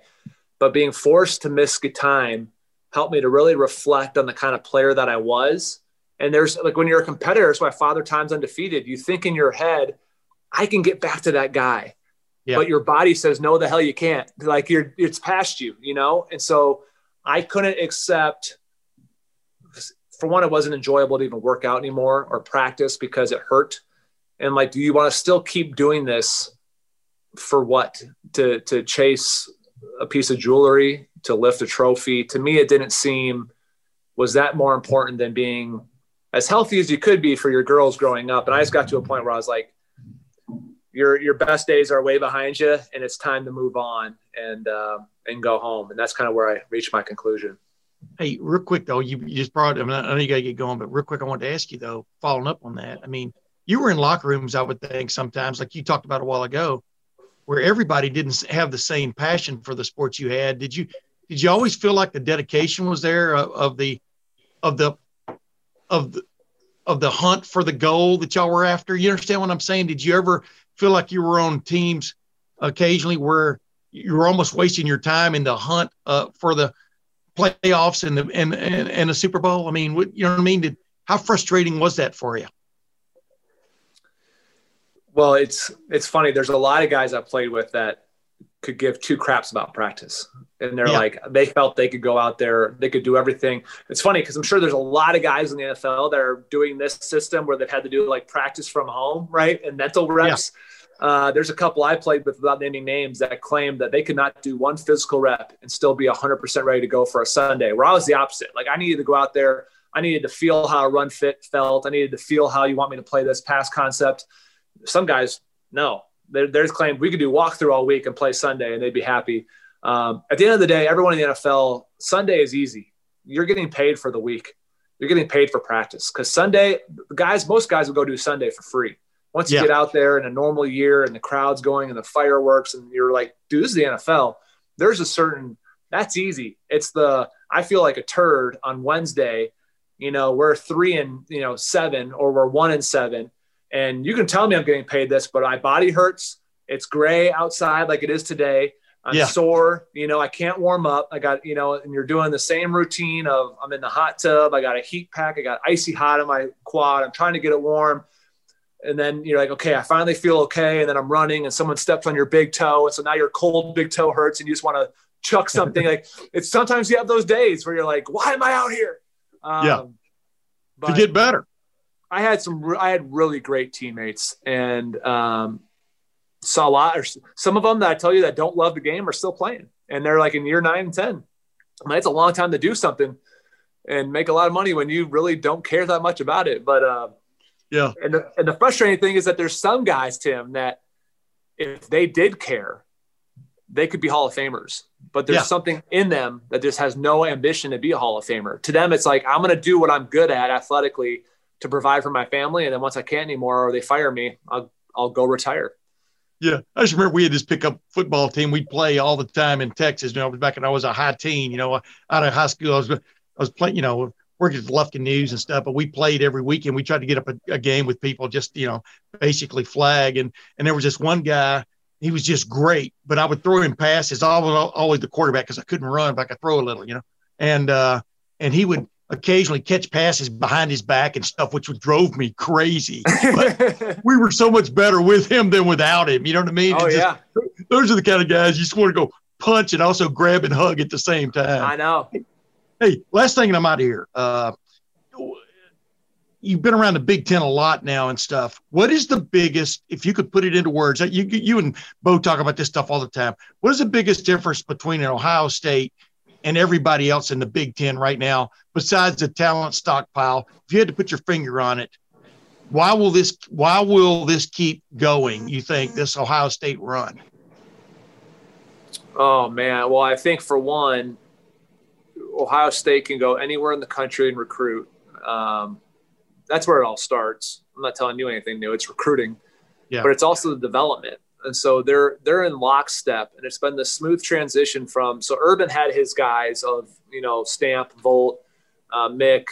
But being forced to miss good time helped me to really reflect on the kind of player that I was. And there's like when you're a competitor, so my father times undefeated, you think in your head, I can get back to that guy. Yeah. But your body says, no, the hell you can't. Like you're, it's past you, you know? And so I couldn't accept for one, it wasn't enjoyable to even work out anymore or practice because it hurt. And like, do you want to still keep doing this for what? To to chase a piece of jewelry, to lift a trophy? To me, it didn't seem was that more important than being as healthy as you could be for your girls growing up. And I just got to a point where I was like, your your best days are way behind you, and it's time to move on and uh, and go home. And that's kind of where I reached my conclusion. Hey, real quick though, you, you just brought. I, mean, I know you got to get going, but real quick, I wanted to ask you though, following up on that. I mean, you were in locker rooms, I would think, sometimes, like you talked about a while ago, where everybody didn't have the same passion for the sports you had. Did you? Did you always feel like the dedication was there of, of the, of the, of the, of the hunt for the goal that y'all were after? You understand what I'm saying? Did you ever feel like you were on teams occasionally where you were almost wasting your time in the hunt uh, for the playoffs and the and, and and a Super Bowl? I mean, what, you know what I mean? Did, how frustrating was that for you? Well, it's it's funny. There's a lot of guys I played with that could give two craps about practice, and they're yeah. like they felt they could go out there, they could do everything. It's funny because I'm sure there's a lot of guys in the NFL that are doing this system where they've had to do like practice from home, right, and mental reps. Yeah uh, there's a couple I played with without naming names that claimed that they could not do one physical rep and still be 100% ready to go for a Sunday. Where I was the opposite. Like I needed to go out there. I needed to feel how a run fit felt. I needed to feel how you want me to play this pass concept. Some guys, no. They're, they're claimed we could do walkthrough all week and play Sunday and they'd be happy. Um, at the end of the day, everyone in the NFL, Sunday is easy. You're getting paid for the week. You're getting paid for practice because Sunday, guys, most guys will go do Sunday for free once you yeah. get out there in a normal year and the crowd's going and the fireworks and you're like, dude, this is the NFL. There's a certain that's easy. It's the I feel like a turd on Wednesday. You know, we're three and you know seven or we're one and seven, and you can tell me I'm getting paid this, but my body hurts. It's gray outside like it is today. I'm yeah. sore. You know, I can't warm up. I got, you know, and you're doing the same routine of I'm in the hot tub. I got a heat pack. I got icy hot in my quad. I'm trying to get it warm and then you're like, okay, I finally feel okay, and then I'm running, and someone steps on your big toe, and so now your cold big toe hurts, and you just want to chuck something. like it's sometimes you have those days where you're like, why am I out here? Um, yeah, to get better. I had some, I had really great teammates, and um, saw a lot. Or some of them that I tell you that don't love the game are still playing, and they're like in year nine and ten. I mean, it's a long time to do something and make a lot of money when you really don't care that much about it, but. Uh, yeah. And the, and the frustrating thing is that there's some guys, Tim, that if they did care, they could be Hall of Famers. But there's yeah. something in them that just has no ambition to be a Hall of Famer. To them, it's like, I'm going to do what I'm good at athletically to provide for my family. And then once I can't anymore or they fire me, I'll, I'll go retire. Yeah, I just remember we had this pickup football team. We'd play all the time in Texas. You know, I was back when I was a high teen. You know, out of high school, I was I was playing. You know, working at the Lufkin News and stuff, but we played every weekend. We tried to get up a, a, game with people, just you know, basically flag. And and there was this one guy, he was just great, but I would throw him passes. I was always the quarterback because I couldn't run, but I could throw a little, you know. And uh, and he would occasionally catch passes behind his back and stuff, which would drove me crazy. But we were so much better with him than without him. You know what I mean? Oh just, yeah. Those are the kind of guys you just want to go punch and also grab and hug at the same time. I know. Hey, last thing, and I'm out of here. Uh, you've been around the Big Ten a lot now and stuff. What is the biggest, if you could put it into words, you you and Bo talk about this stuff all the time. What is the biggest difference between an Ohio State and everybody else in the Big Ten right now, besides the talent stockpile? If you had to put your finger on it, why will this why will this keep going? You think this Ohio State run? Oh man, well I think for one, Ohio State can go anywhere in the country and recruit. Um, that's where it all starts. I'm not telling you anything new. It's recruiting, yeah. but it's also the development. And so they're they're in lockstep, and it's been the smooth transition from. So Urban had his guys of you know Stamp, Volt, uh, Mick,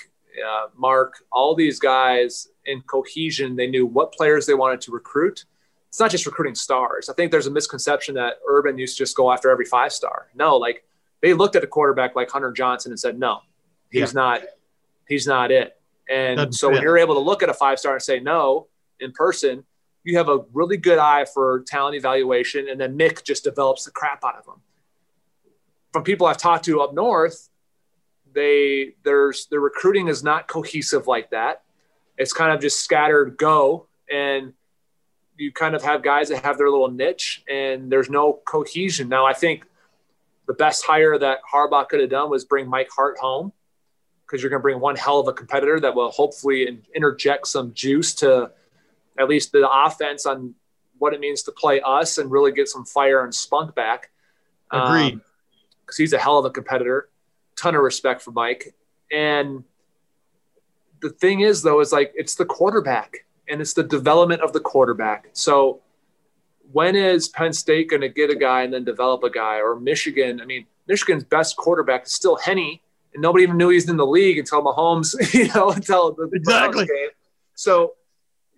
uh, Mark, all these guys in cohesion. They knew what players they wanted to recruit. It's not just recruiting stars. I think there's a misconception that Urban used to just go after every five star. No, like they looked at a quarterback like Hunter Johnson and said, no, he's yeah. not, he's not it. And That's so when you're able to look at a five star and say no in person, you have a really good eye for talent evaluation. And then Mick just develops the crap out of them. From people I've talked to up north, they there's the recruiting is not cohesive like that. It's kind of just scattered go and you kind of have guys that have their little niche and there's no cohesion. Now I think the best hire that Harbaugh could have done was bring Mike Hart home because you're going to bring one hell of a competitor that will hopefully interject some juice to at least the offense on what it means to play us and really get some fire and spunk back. Agreed. Because um, he's a hell of a competitor. Ton of respect for Mike. And the thing is, though, is like it's the quarterback and it's the development of the quarterback. So when is Penn State going to get a guy and then develop a guy? Or Michigan? I mean, Michigan's best quarterback is still Henne, and nobody even knew he's in the league until Mahomes, you know, until the exactly. game. So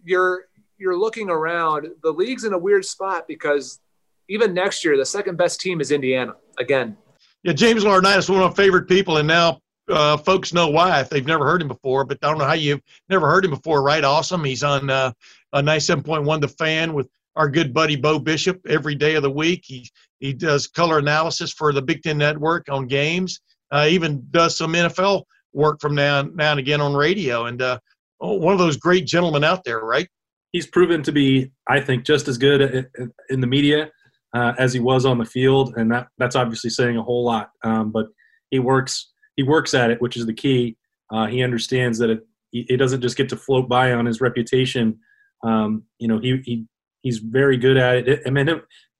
you're you're looking around. The league's in a weird spot because even next year, the second best team is Indiana again. Yeah, James Laurinaitis, one of my favorite people, and now uh, folks know why if they've never heard him before. But I don't know how you've never heard him before, right? Awesome. He's on uh, a nice 7.1 The Fan with our good buddy Bo Bishop every day of the week. He he does color analysis for the Big Ten Network on games. Uh, even does some NFL work from now now and again on radio. And uh, oh, one of those great gentlemen out there, right? He's proven to be, I think, just as good in the media uh, as he was on the field, and that that's obviously saying a whole lot. Um, but he works he works at it, which is the key. Uh, he understands that it it doesn't just get to float by on his reputation. Um, you know, he, he he's very good at it. I mean,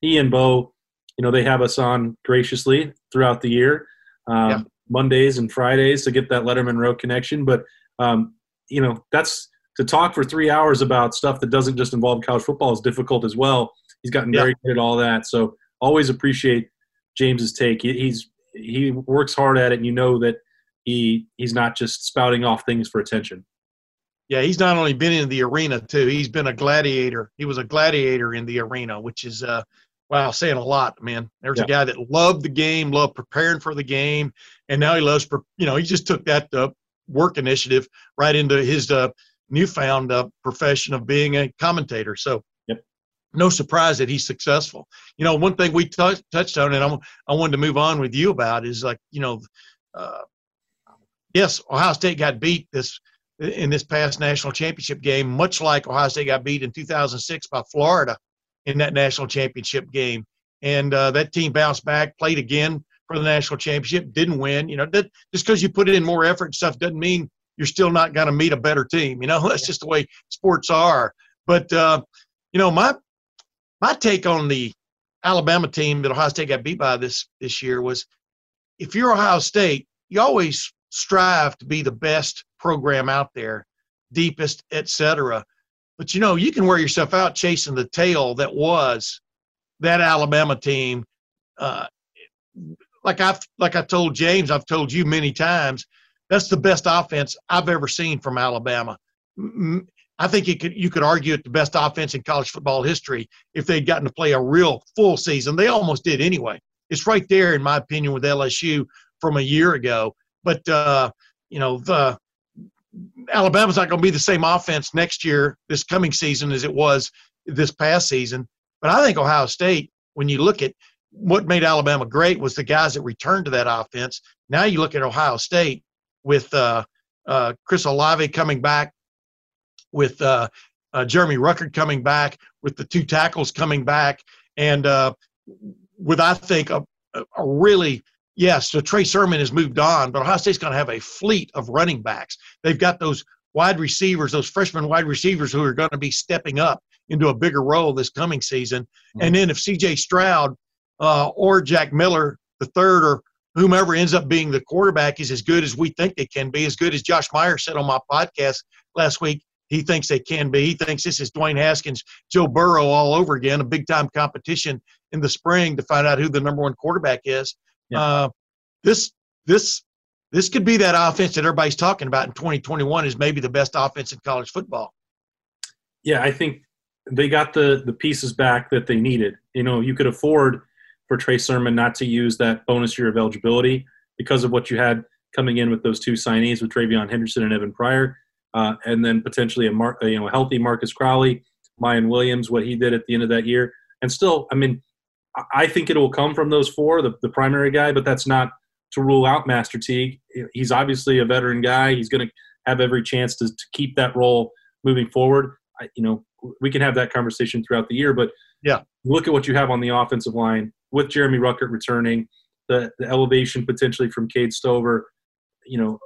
he and Bo, you know, they have us on graciously throughout the year, um, yeah. Mondays and Fridays to get that Lettermen Row connection. But um, you know, that's to talk for three hours about stuff that doesn't just involve college football is difficult as well. He's gotten very yeah. good at all that. So always appreciate James's take. He's he works hard at it, and you know that he he's not just spouting off things for attention yeah, he's not only been in the arena too. He's been a gladiator. He was a gladiator in the arena, which is uh, wow, saying a lot, man. There's yeah. a guy that loved the game, loved preparing for the game, and now he loves, you know, he just took that uh, work initiative right into his uh, newfound uh, profession of being a commentator. So, yep. no surprise that he's successful. You know, one thing we t- touched on, and I'm, I wanted to move on with you about is like, you know, uh, yes, Ohio State got beat this in this past national championship game, much like Ohio State got beat in 2006 by Florida in that national championship game. And uh, that team bounced back, played again for the national championship, didn't win. You know, that, just because you put in more effort and stuff doesn't mean you're still not going to meet a better team. You know, that's just the way sports are. But uh, you know, my my take on the Alabama team that Ohio State got beat by this this year was, if you're Ohio State, you always strive to be the best program out there, deepest, etc. But you know, you can wear yourself out chasing the tail that was that Alabama team. Uh, like I've like I told James, I've told you many times, that's the best offense I've ever seen from Alabama. I think you could you could argue it the best offense in college football history if they'd gotten to play a real full season. They almost did anyway. It's right there, in my opinion, with LSU from a year ago. But uh, you know, the Alabama's not going to be the same offense next year, this coming season, as it was this past season. But I think Ohio State, when you look at what made Alabama great was the guys that returned to that offense. Now you look at Ohio State with uh, uh, Chris Olave coming back, with uh, uh, Jeremy Ruckert coming back, with the two tackles coming back, and uh, with I think a, a really yes, so Trey Sermon has moved on, but Ohio State's going to have a fleet of running backs. They've got those wide receivers, those freshman wide receivers who are going to be stepping up into a bigger role this coming season. Mm-hmm. And then if C.J. Stroud uh, or Jack Miller, the third, or whomever ends up being the quarterback is as good as we think they can be, as good as Josh Meyer said on my podcast last week. He thinks they can be. He thinks this is Dwayne Haskins, Joe Burrow all over again, a big time competition in the spring to find out who the number one quarterback is. Yeah. Uh, this this this could be that offense that everybody's talking about in 2021 is maybe the best offense in college football. Yeah, I think they got the the pieces back that they needed. You know, you could afford for Trey Sermon not to use that bonus year of eligibility because of what you had coming in with those two signees with TreVeyon Henderson and Evan Pryor, uh, and then potentially a Mar- you know healthy Marcus Crowley, Miyan Williams, what he did at the end of that year, and still, I mean, I think it will come from those four, the, the primary guy, but that's not to rule out Master Teague. He's obviously a veteran guy. He's going to have every chance to, to keep that role moving forward. I, you know, we can have that conversation throughout the year, but yeah, look at what you have on the offensive line with Jeremy Ruckert returning, the, the elevation potentially from Cade Stover, you know,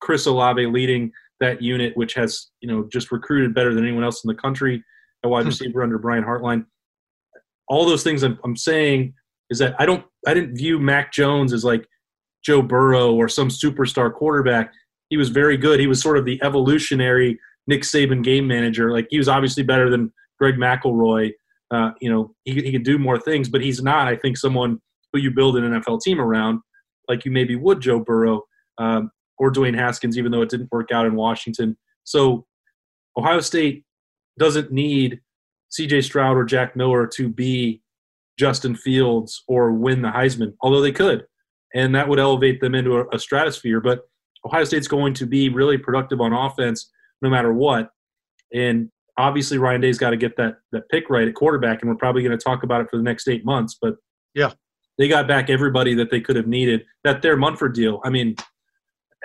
Chris Olave leading that unit, which has, you know, just recruited better than anyone else in the country, a wide hmm. receiver under Brian Hartline. All those things I'm, I'm saying is that I don't, I didn't view Mac Jones as like Joe Burrow or some superstar quarterback. He was very good. He was sort of the evolutionary Nick Saban game manager. Like he was obviously better than Greg McElroy uh, you know, he, he can do more things, but he's not, I think, someone who you build an NFL team around like you maybe would Joe Burrow um, or Dwayne Haskins, even though it didn't work out in Washington. So Ohio State doesn't need CJ Stroud or Jack Miller to be Justin Fields or win the Heisman, although they could. And that would elevate them into a, a stratosphere. But Ohio State's going to be really productive on offense no matter what. And obviously Ryan Day's got to get that that pick right at quarterback, and we're probably going to talk about it for the next eight months. But yeah, they got back everybody that they could have needed. That their Munford deal. I mean,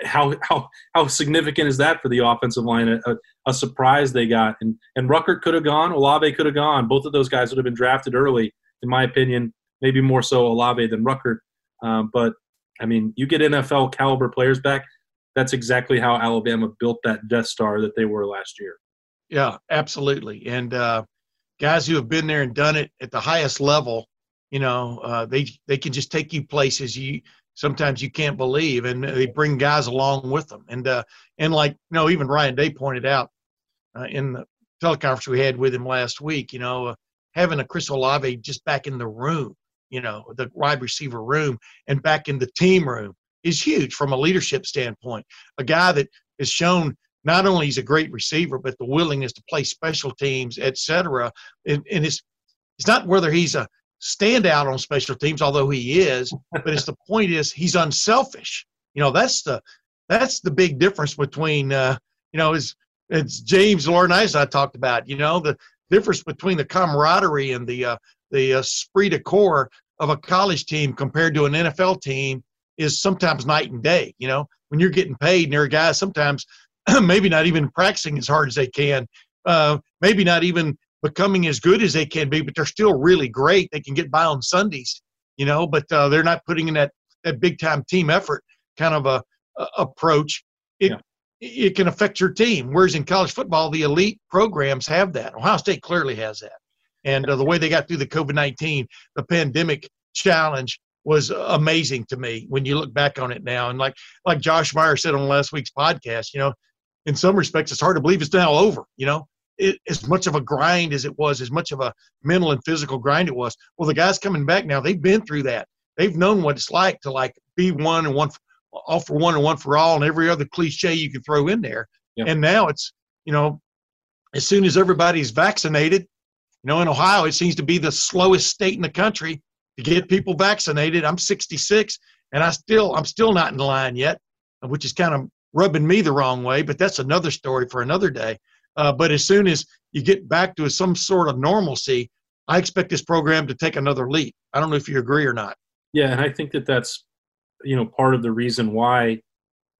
how how how significant is that for the offensive line? A, a surprise they got, and and Ruckert could have gone, Olave could have gone. Both of those guys would have been drafted early, in my opinion. Maybe more so Olave than Ruckert. Um, but I mean, you get NFL caliber players back. That's exactly how Alabama built that Death Star that they were last year. Yeah, absolutely. And uh, guys who have been there and done it at the highest level, you know, uh, they they can just take you places you sometimes you can't believe, and they bring guys along with them. And uh, and like you know, even Ryan Day pointed out uh, in the teleconference we had with him last week, you know, uh, having a Chris Olave just back in the room, you know, the wide receiver room and back in the team room is huge from a leadership standpoint. A guy that has shown not only he's a great receiver, but the willingness to play special teams, et cetera. And, and it's, it's not whether he's a standout on special teams, although he is, but it's the point is he's unselfish. You know, that's the that's the big difference between uh, you know, is it's James Laurinaitis I talked about, you know, the difference between the camaraderie and the uh, the uh, esprit de corps of a college team compared to an NFL team is sometimes night and day. You know, when you're getting paid, and there are guys sometimes maybe not even practicing as hard as they can, uh, maybe not even becoming as good as they can be, but they're still really great. They can get by on Sundays, you know, but uh, they're not putting in that, that big time team effort kind of a, a approach. It, yeah. it can affect your team. Whereas in college football, the elite programs have that. Ohio State clearly has that. And uh, the way they got through the COVID 19, the pandemic challenge, was amazing to me when you look back on it now. And like like Josh Meyer said on last week's podcast, you know, in some respects, it's hard to believe it's now over. You know, it, as much of a grind as it was, as much of a mental and physical grind it was. Well, the guys coming back now, they've been through that. They've known what it's like to like be one and one, for, all for one and one for all, and every other cliche you can throw in there. Yep. And now it's, you know, as soon as everybody's vaccinated, you know, in Ohio, it seems to be the slowest state in the country to get people vaccinated. I'm 66, and I still, I'm still not in line yet, which is kind of rubbing me the wrong way, but that's another story for another day. Uh, but as soon as you get back to some sort of normalcy, I expect this program to take another leap. I don't know if you agree or not. Yeah, and I think that that's you know part of the reason why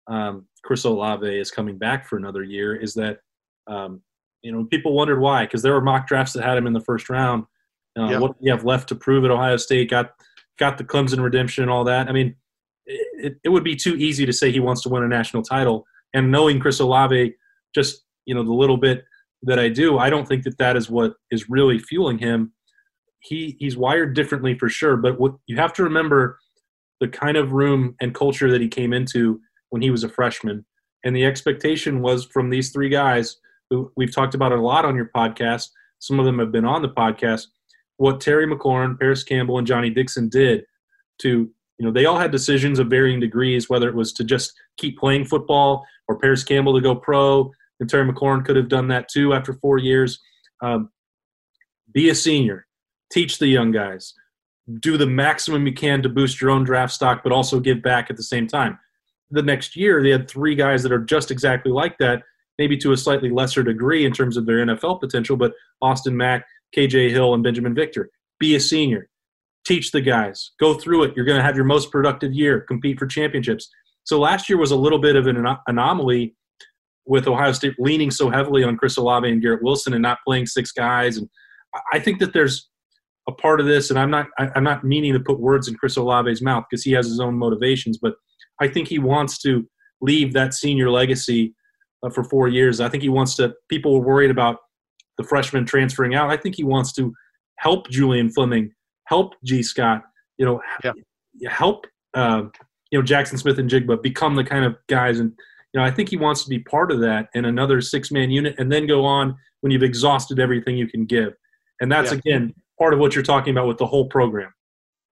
um, Chris Olave is coming back for another year is that um, you know people wondered why because there were mock drafts that had him in the first round. Uh, Yeah. What do you have left to prove at Ohio State? Got got the Clemson redemption and all that. I mean, it, it would be too easy to say he wants to win a national title. And knowing Chris Olave, just you know the little bit that I do, I don't think that that is what is really fueling him. He he's wired differently for sure, but what you have to remember the kind of room and culture that he came into when he was a freshman, and the expectation was from these three guys who we've talked about a lot on your podcast. Some of them have been on the podcast. What Terry McLaurin, Parris Campbell, and Johnnie Dixon did to you know they all had decisions of varying degrees whether it was to just keep playing football or Parris Campbell to go pro and Terry McLaurin could have done that too after four years. Um, be a senior, teach the young guys, do the maximum you can to boost your own draft stock, but also give back at the same time. The next year, they had three guys that are just exactly like that, maybe to a slightly lesser degree in terms of their NFL potential, but Austin Mack, KJ Hill, and Binjimen Victor. Be a senior, teach the guys, go through it. You're going to have your most productive year, compete for championships. So last year was a little bit of an anomaly with Ohio State leaning so heavily on Chris Olave and Garrett Wilson and not playing six guys. And I- think that there's a part of this, and I'm not I'm not meaning to put words in Chris Olave's mouth because he has his own motivations, but I think he wants to leave that senior legacy uh, for four years. I think he wants to. People were worried about the freshman transferring out. I think he wants to help Julian Fleming, help Gee Scott, you know, Yeah. help uh, you know Jaxon Smith-Njigba become the kind of guys and you know I think he wants to be part of that in another six man unit and then go on when you've exhausted everything you can give. And that's Yeah. again part of what you're talking about with the whole program.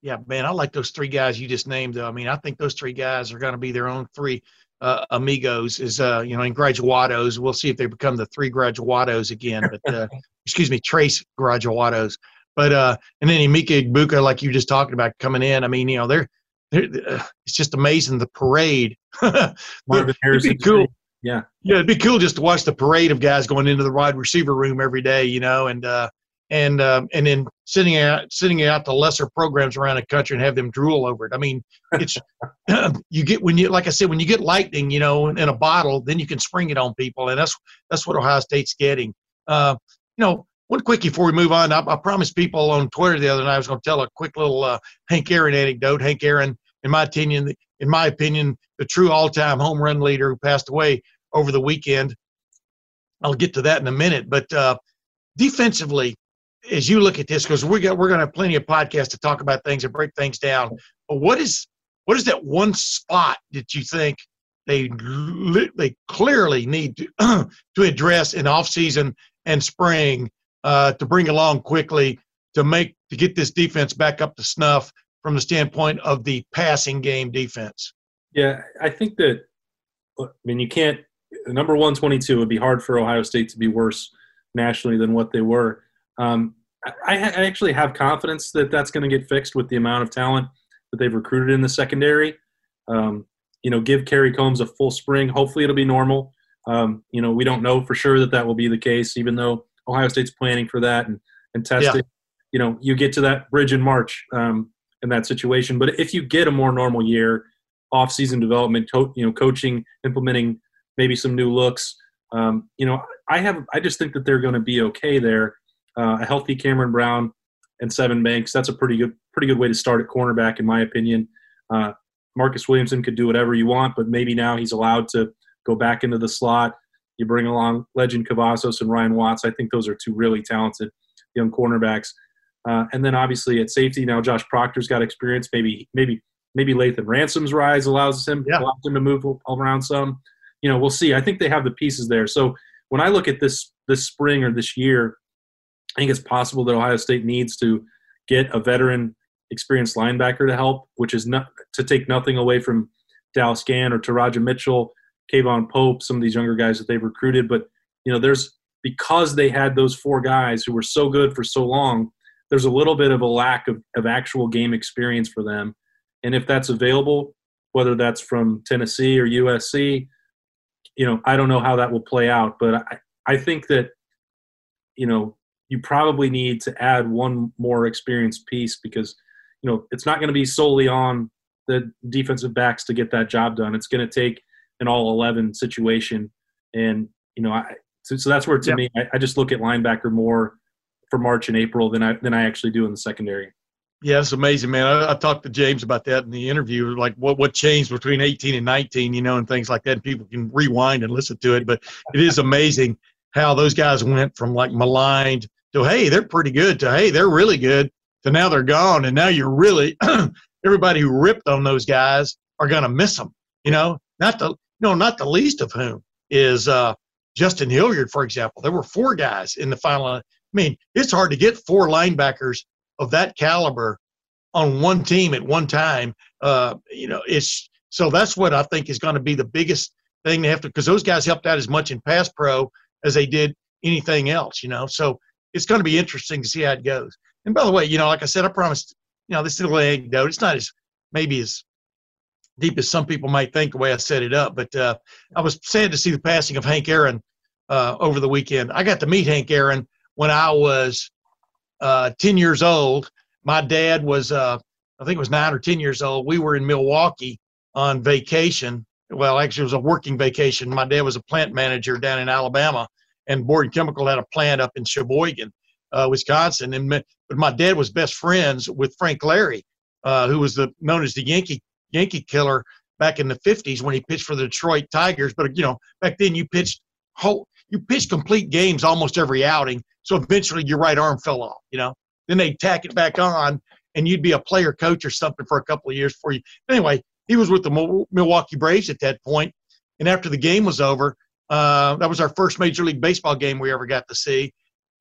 Yeah, man, I like those three guys you just named. Though. I mean, I think those three guys are going to be their own three uh, amigos. Is uh, you know, in graduados. We'll see if they become the three graduados again. But uh, excuse me, trace graduados. But uh, and then Emeka Egbuka, like you just talking about, coming in. I mean, you know, they're, they're uh, it's just amazing the parade. Marvin It'd Harrison, be cool. Yeah. Yeah, it'd be cool just to watch the parade of guys going into the wide receiver room every day, you know, and uh, and um, and then sitting out sitting out the lesser programs around the country and have them drool over it. I mean, it's you get when you like I said when you get lightning, you know, in, in a bottle, then you can spring it on people, and that's that's what Ohio State's getting. Uh, you know, one quickie before we move on, I, I promised people on Twitter the other night I was going to tell a quick little uh, Hank Aaron anecdote. Hank Aaron, in my opinion, in my opinion, the true all-time home run leader who passed away over the weekend. I'll get to that in a minute, but uh, defensively, as you look at this, because we got we're going to have plenty of podcasts to talk about things and break things down. But what is what is that one spot that you think they they clearly need to to address in off season and spring uh, to bring along quickly to make to get this defense back up to snuff from the standpoint of the passing game defense? Yeah, I think that. I mean, you can't. Number one twenty two would be hard for Ohio State to be worse nationally than what they were. Um, I, I actually have confidence that that's going to get fixed with the amount of talent that they've recruited in the secondary. Um, you know, give Kerry Coombs a full spring. Hopefully, it'll be normal. Um, you know, we don't know for sure that that will be the case, even though Ohio State's planning for that and and testing. Yeah. You know, you get to that bridge in March um, in that situation. But if you get a more normal year, off-season development, co- you know, coaching, implementing maybe some new looks. Um, you know, I have I just think that they're going to be okay there. Uh, a healthy Cameron Brown and Sevyn Banks, that's a pretty good pretty good way to start at cornerback, in my opinion. Uh, Marcus Williamson could do whatever you want, but maybe now he's allowed to go back into the slot. You bring along Lejond Cavazos and Ryan Watts. I think those are two really talented young cornerbacks. Uh, and then obviously at safety now, Josh Proctor's got experience. Maybe maybe maybe Lathan Ransom's rise allows him Yeah. allows him to move around some. You know, we'll see. I think they have the pieces there. So when I look at this this spring or this year, I think it's possible that Ohio State needs to get a veteran, experienced linebacker to help, which is not to take nothing away from Dallas Gant or Teradja Mitchell, K'Vaughan Pope, some of these younger guys that they've recruited. But you know, there's because they had those four guys who were so good for so long, there's a little bit of a lack of, of actual game experience for them. And if that's available, whether that's from Tennessee or USC, you know, I don't know how that will play out, but I, I think that, you know, you probably need to add one more experienced piece because you know it's not going to be solely on the defensive backs to get that job done. It's going to take an all 11 situation. And, you know, I, so, so that's where to me, I, I, just look at linebacker more for March and April than I, than I actually do in the secondary. Yeah, it's amazing, man. I, I, talked to James about that in the interview, like what, what changed between 18 and 19, you know, and things like that. And people can rewind and listen to it, but it is amazing how those guys went from like maligned to, hey, they're pretty good to, hey, they're really good to now they're gone. And now you're really, everybody who ripped on those guys are going to miss them, you know, not the, no, not the least of whom is uh, Justin Hilliard, for example. There were four guys in the final. I mean, it's hard to get four linebackers of that caliber on one team at one time. Uh, you know, it's so that's what I think is going to be the biggest thing they have to because those guys helped out as much in pass pro as they did anything else. You know, so it's going to be interesting to see how it goes. And by the way, you know, like I said, I promised. You know, this little anecdote. It's not as maybe as deep as some people might think the way I set it up. But uh, I was sad to see the passing of Hank Aaron uh, over the weekend. I got to meet Hank Aaron when I was uh, 10 years old. My dad was, uh, I think it was nine or 10 years old. We were in Milwaukee on vacation. Well, actually, it was a working vacation. My dad was a plant manager down in Alabama, and Borden Chemical had a plant up in Sheboygan, uh, Wisconsin. And but my dad was best friends with Frank Lary, uh, who was the known as the Yankee Yankee killer back in the 50s when he pitched for the Detroit Tigers. But you know, back then you pitched whole you pitched complete games almost every outing. So eventually your right arm fell off. You know, then they tack it back on, and you'd be a player coach or something for a couple of years for you. Anyway, he was with the Milwaukee Braves at that point. and after the game was over, uh, that was our first Major League Baseball game we ever got to see.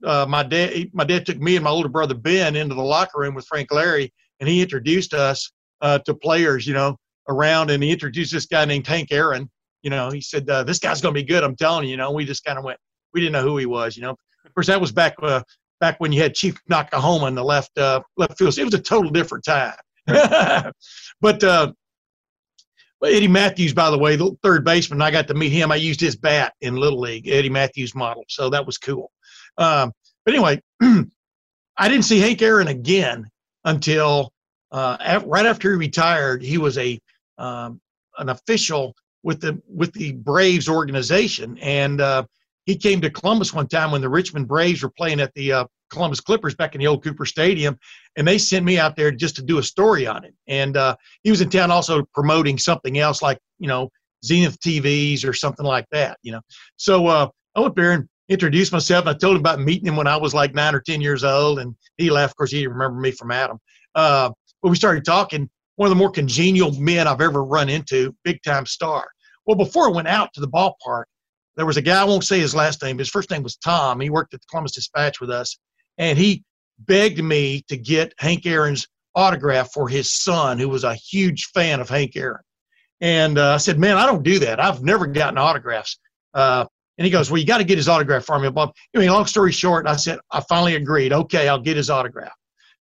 Uh, my dad, my dad took me and my older brother Ben into the locker room with Frank Lary, and he introduced us uh, to players, you know, around, and he introduced this guy named Hank Aaron. You know, he said, uh, "This guy's going to be good." I'm telling you. You know, we just kind of went. We didn't know who he was. You know, of course, that was back uh, back when you had Chief Noc-A-Homa in the left uh, left field. It was a total different time. but uh, Eddie Mathews, by the way, the third baseman, I got to meet him. I used his bat in Little League, Eddie Mathews model. So that was cool. Um, but anyway, I didn't see Hank Aaron again until uh, right after he retired, he was a um, an official with the with the Braves organization, and uh, he came to Columbus one time when the Richmond Braves were playing at the uh, Columbus Clippers back in the old Cooper Stadium, and they sent me out there just to do a story on it. And uh, he was in town also promoting something else, like you know Zenith TVs or something like that. You know, so uh, I went there and introduced myself. I told him about meeting him when I was like nine or ten years old, and he laughed. Of course, he didn't remember me from Adam. But we started talking. One of the more congenial men I've ever run into, big time star. Well, before I went out to the ballpark, there was a guy, I won't say his last name, his first name was Tom. He worked at the Columbus Dispatch with us, and he begged me to get Hank Aaron's autograph for his son, who was a huge fan of Hank Aaron. And uh, I said, Man, I don't do that. I've never gotten autographs. Uh, and he goes, Well, you got to get his autograph for me. Bob. Anyway, long story short, I said, I finally agreed. Okay, I'll get his autograph.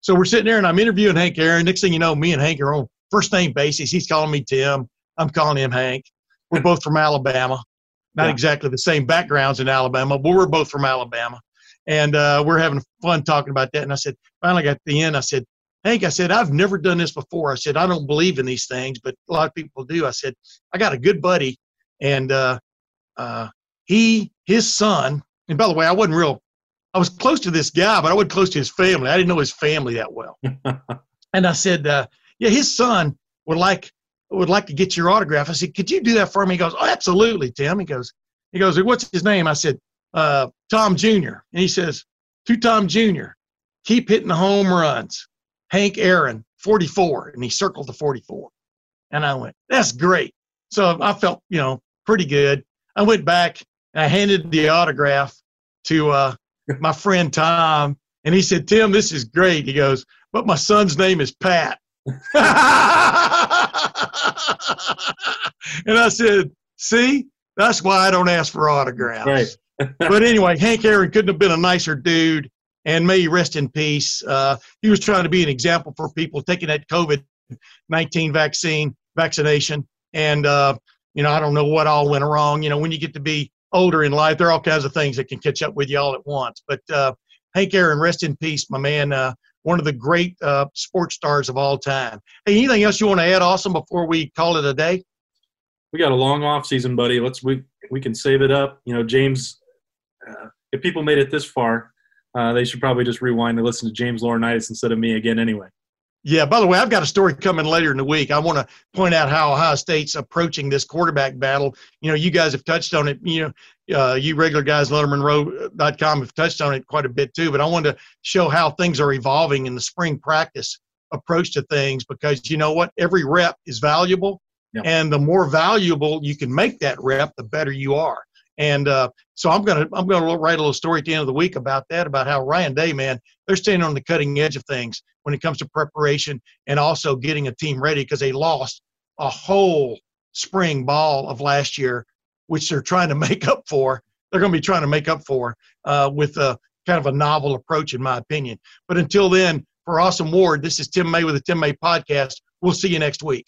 So we're sitting there and I'm interviewing Hank Aaron. Next thing you know, me and Hank are on first name basis. He's calling me Tim. I'm calling him Hank. We're both from Alabama. Not yeah. exactly the same backgrounds in Alabama, but we're both from Alabama. And uh, we're having fun talking about that. And I said, finally got to the end, I said, Hank, I said, I've never done this before. I said, I don't believe in these things, but a lot of people do. I said, I got a good buddy, and uh, uh, he, his son, and by the way, I wasn't real I was close to this guy, but I wasn't close to his family. I didn't know his family that well. and I said, uh, "Yeah, his son would like would like to get your autograph." I said, "Could you do that for me?" He goes, "Oh, absolutely, Tim." He goes, "He goes, what's his name?" I said, uh, "Tom Jr." And he says, "To Tom Jr. Keep hitting the home runs." Hank Aaron, 44, and he circled the 44. And I went, "That's great." So I felt, you know, pretty good. I went back and I handed the autograph to uh, my friend Tom, and he said, Tim, this is great. He goes, but my son's name is Pat. and I said, see, that's why I don't ask for autographs. Right. but anyway, Hank Aaron couldn't have been a nicer dude, and may he rest in peace. Uh, he was trying to be an example for people taking that COVID 19 vaccine, vaccination. And, uh, you know, I don't know what all went wrong. You know, when you get to be older in life, there are all kinds of things that can catch up with you all at once. But uh, Hank Aaron, rest in peace, my man. Uh, one of the great uh, sports stars of all time. Hey, anything else you want to add, Austin, before we call it a day? We got a long off season, buddy. Let's we we can save it up. You know, James. Uh, if people made it this far, uh, they should probably just rewind and listen to James Laurinaitis instead of me again, anyway. Yeah. By the way, I've got a story coming later in the week. I want to point out how Ohio State's approaching this quarterback battle. You know, you guys have touched on it. You know, uh, you regular guys, LettermenRow.com, have touched on it quite a bit too. But I wanted to show how things are evolving in the spring practice approach to things because you know what, every rep is valuable, yep. and the more valuable you can make that rep, the better you are. And uh, so I'm gonna I'm gonna write a little story at the end of the week about that, about how Ryan Day, man, they're staying on the cutting edge of things when it comes to preparation and also getting a team ready because they lost a whole spring ball of last year, which they're trying to make up for. They're going to be trying to make up for uh, with a kind of a novel approach, in my opinion. But until then, for Austin Ward, this is Tim May with the Tim May Podcast. We'll see you next week.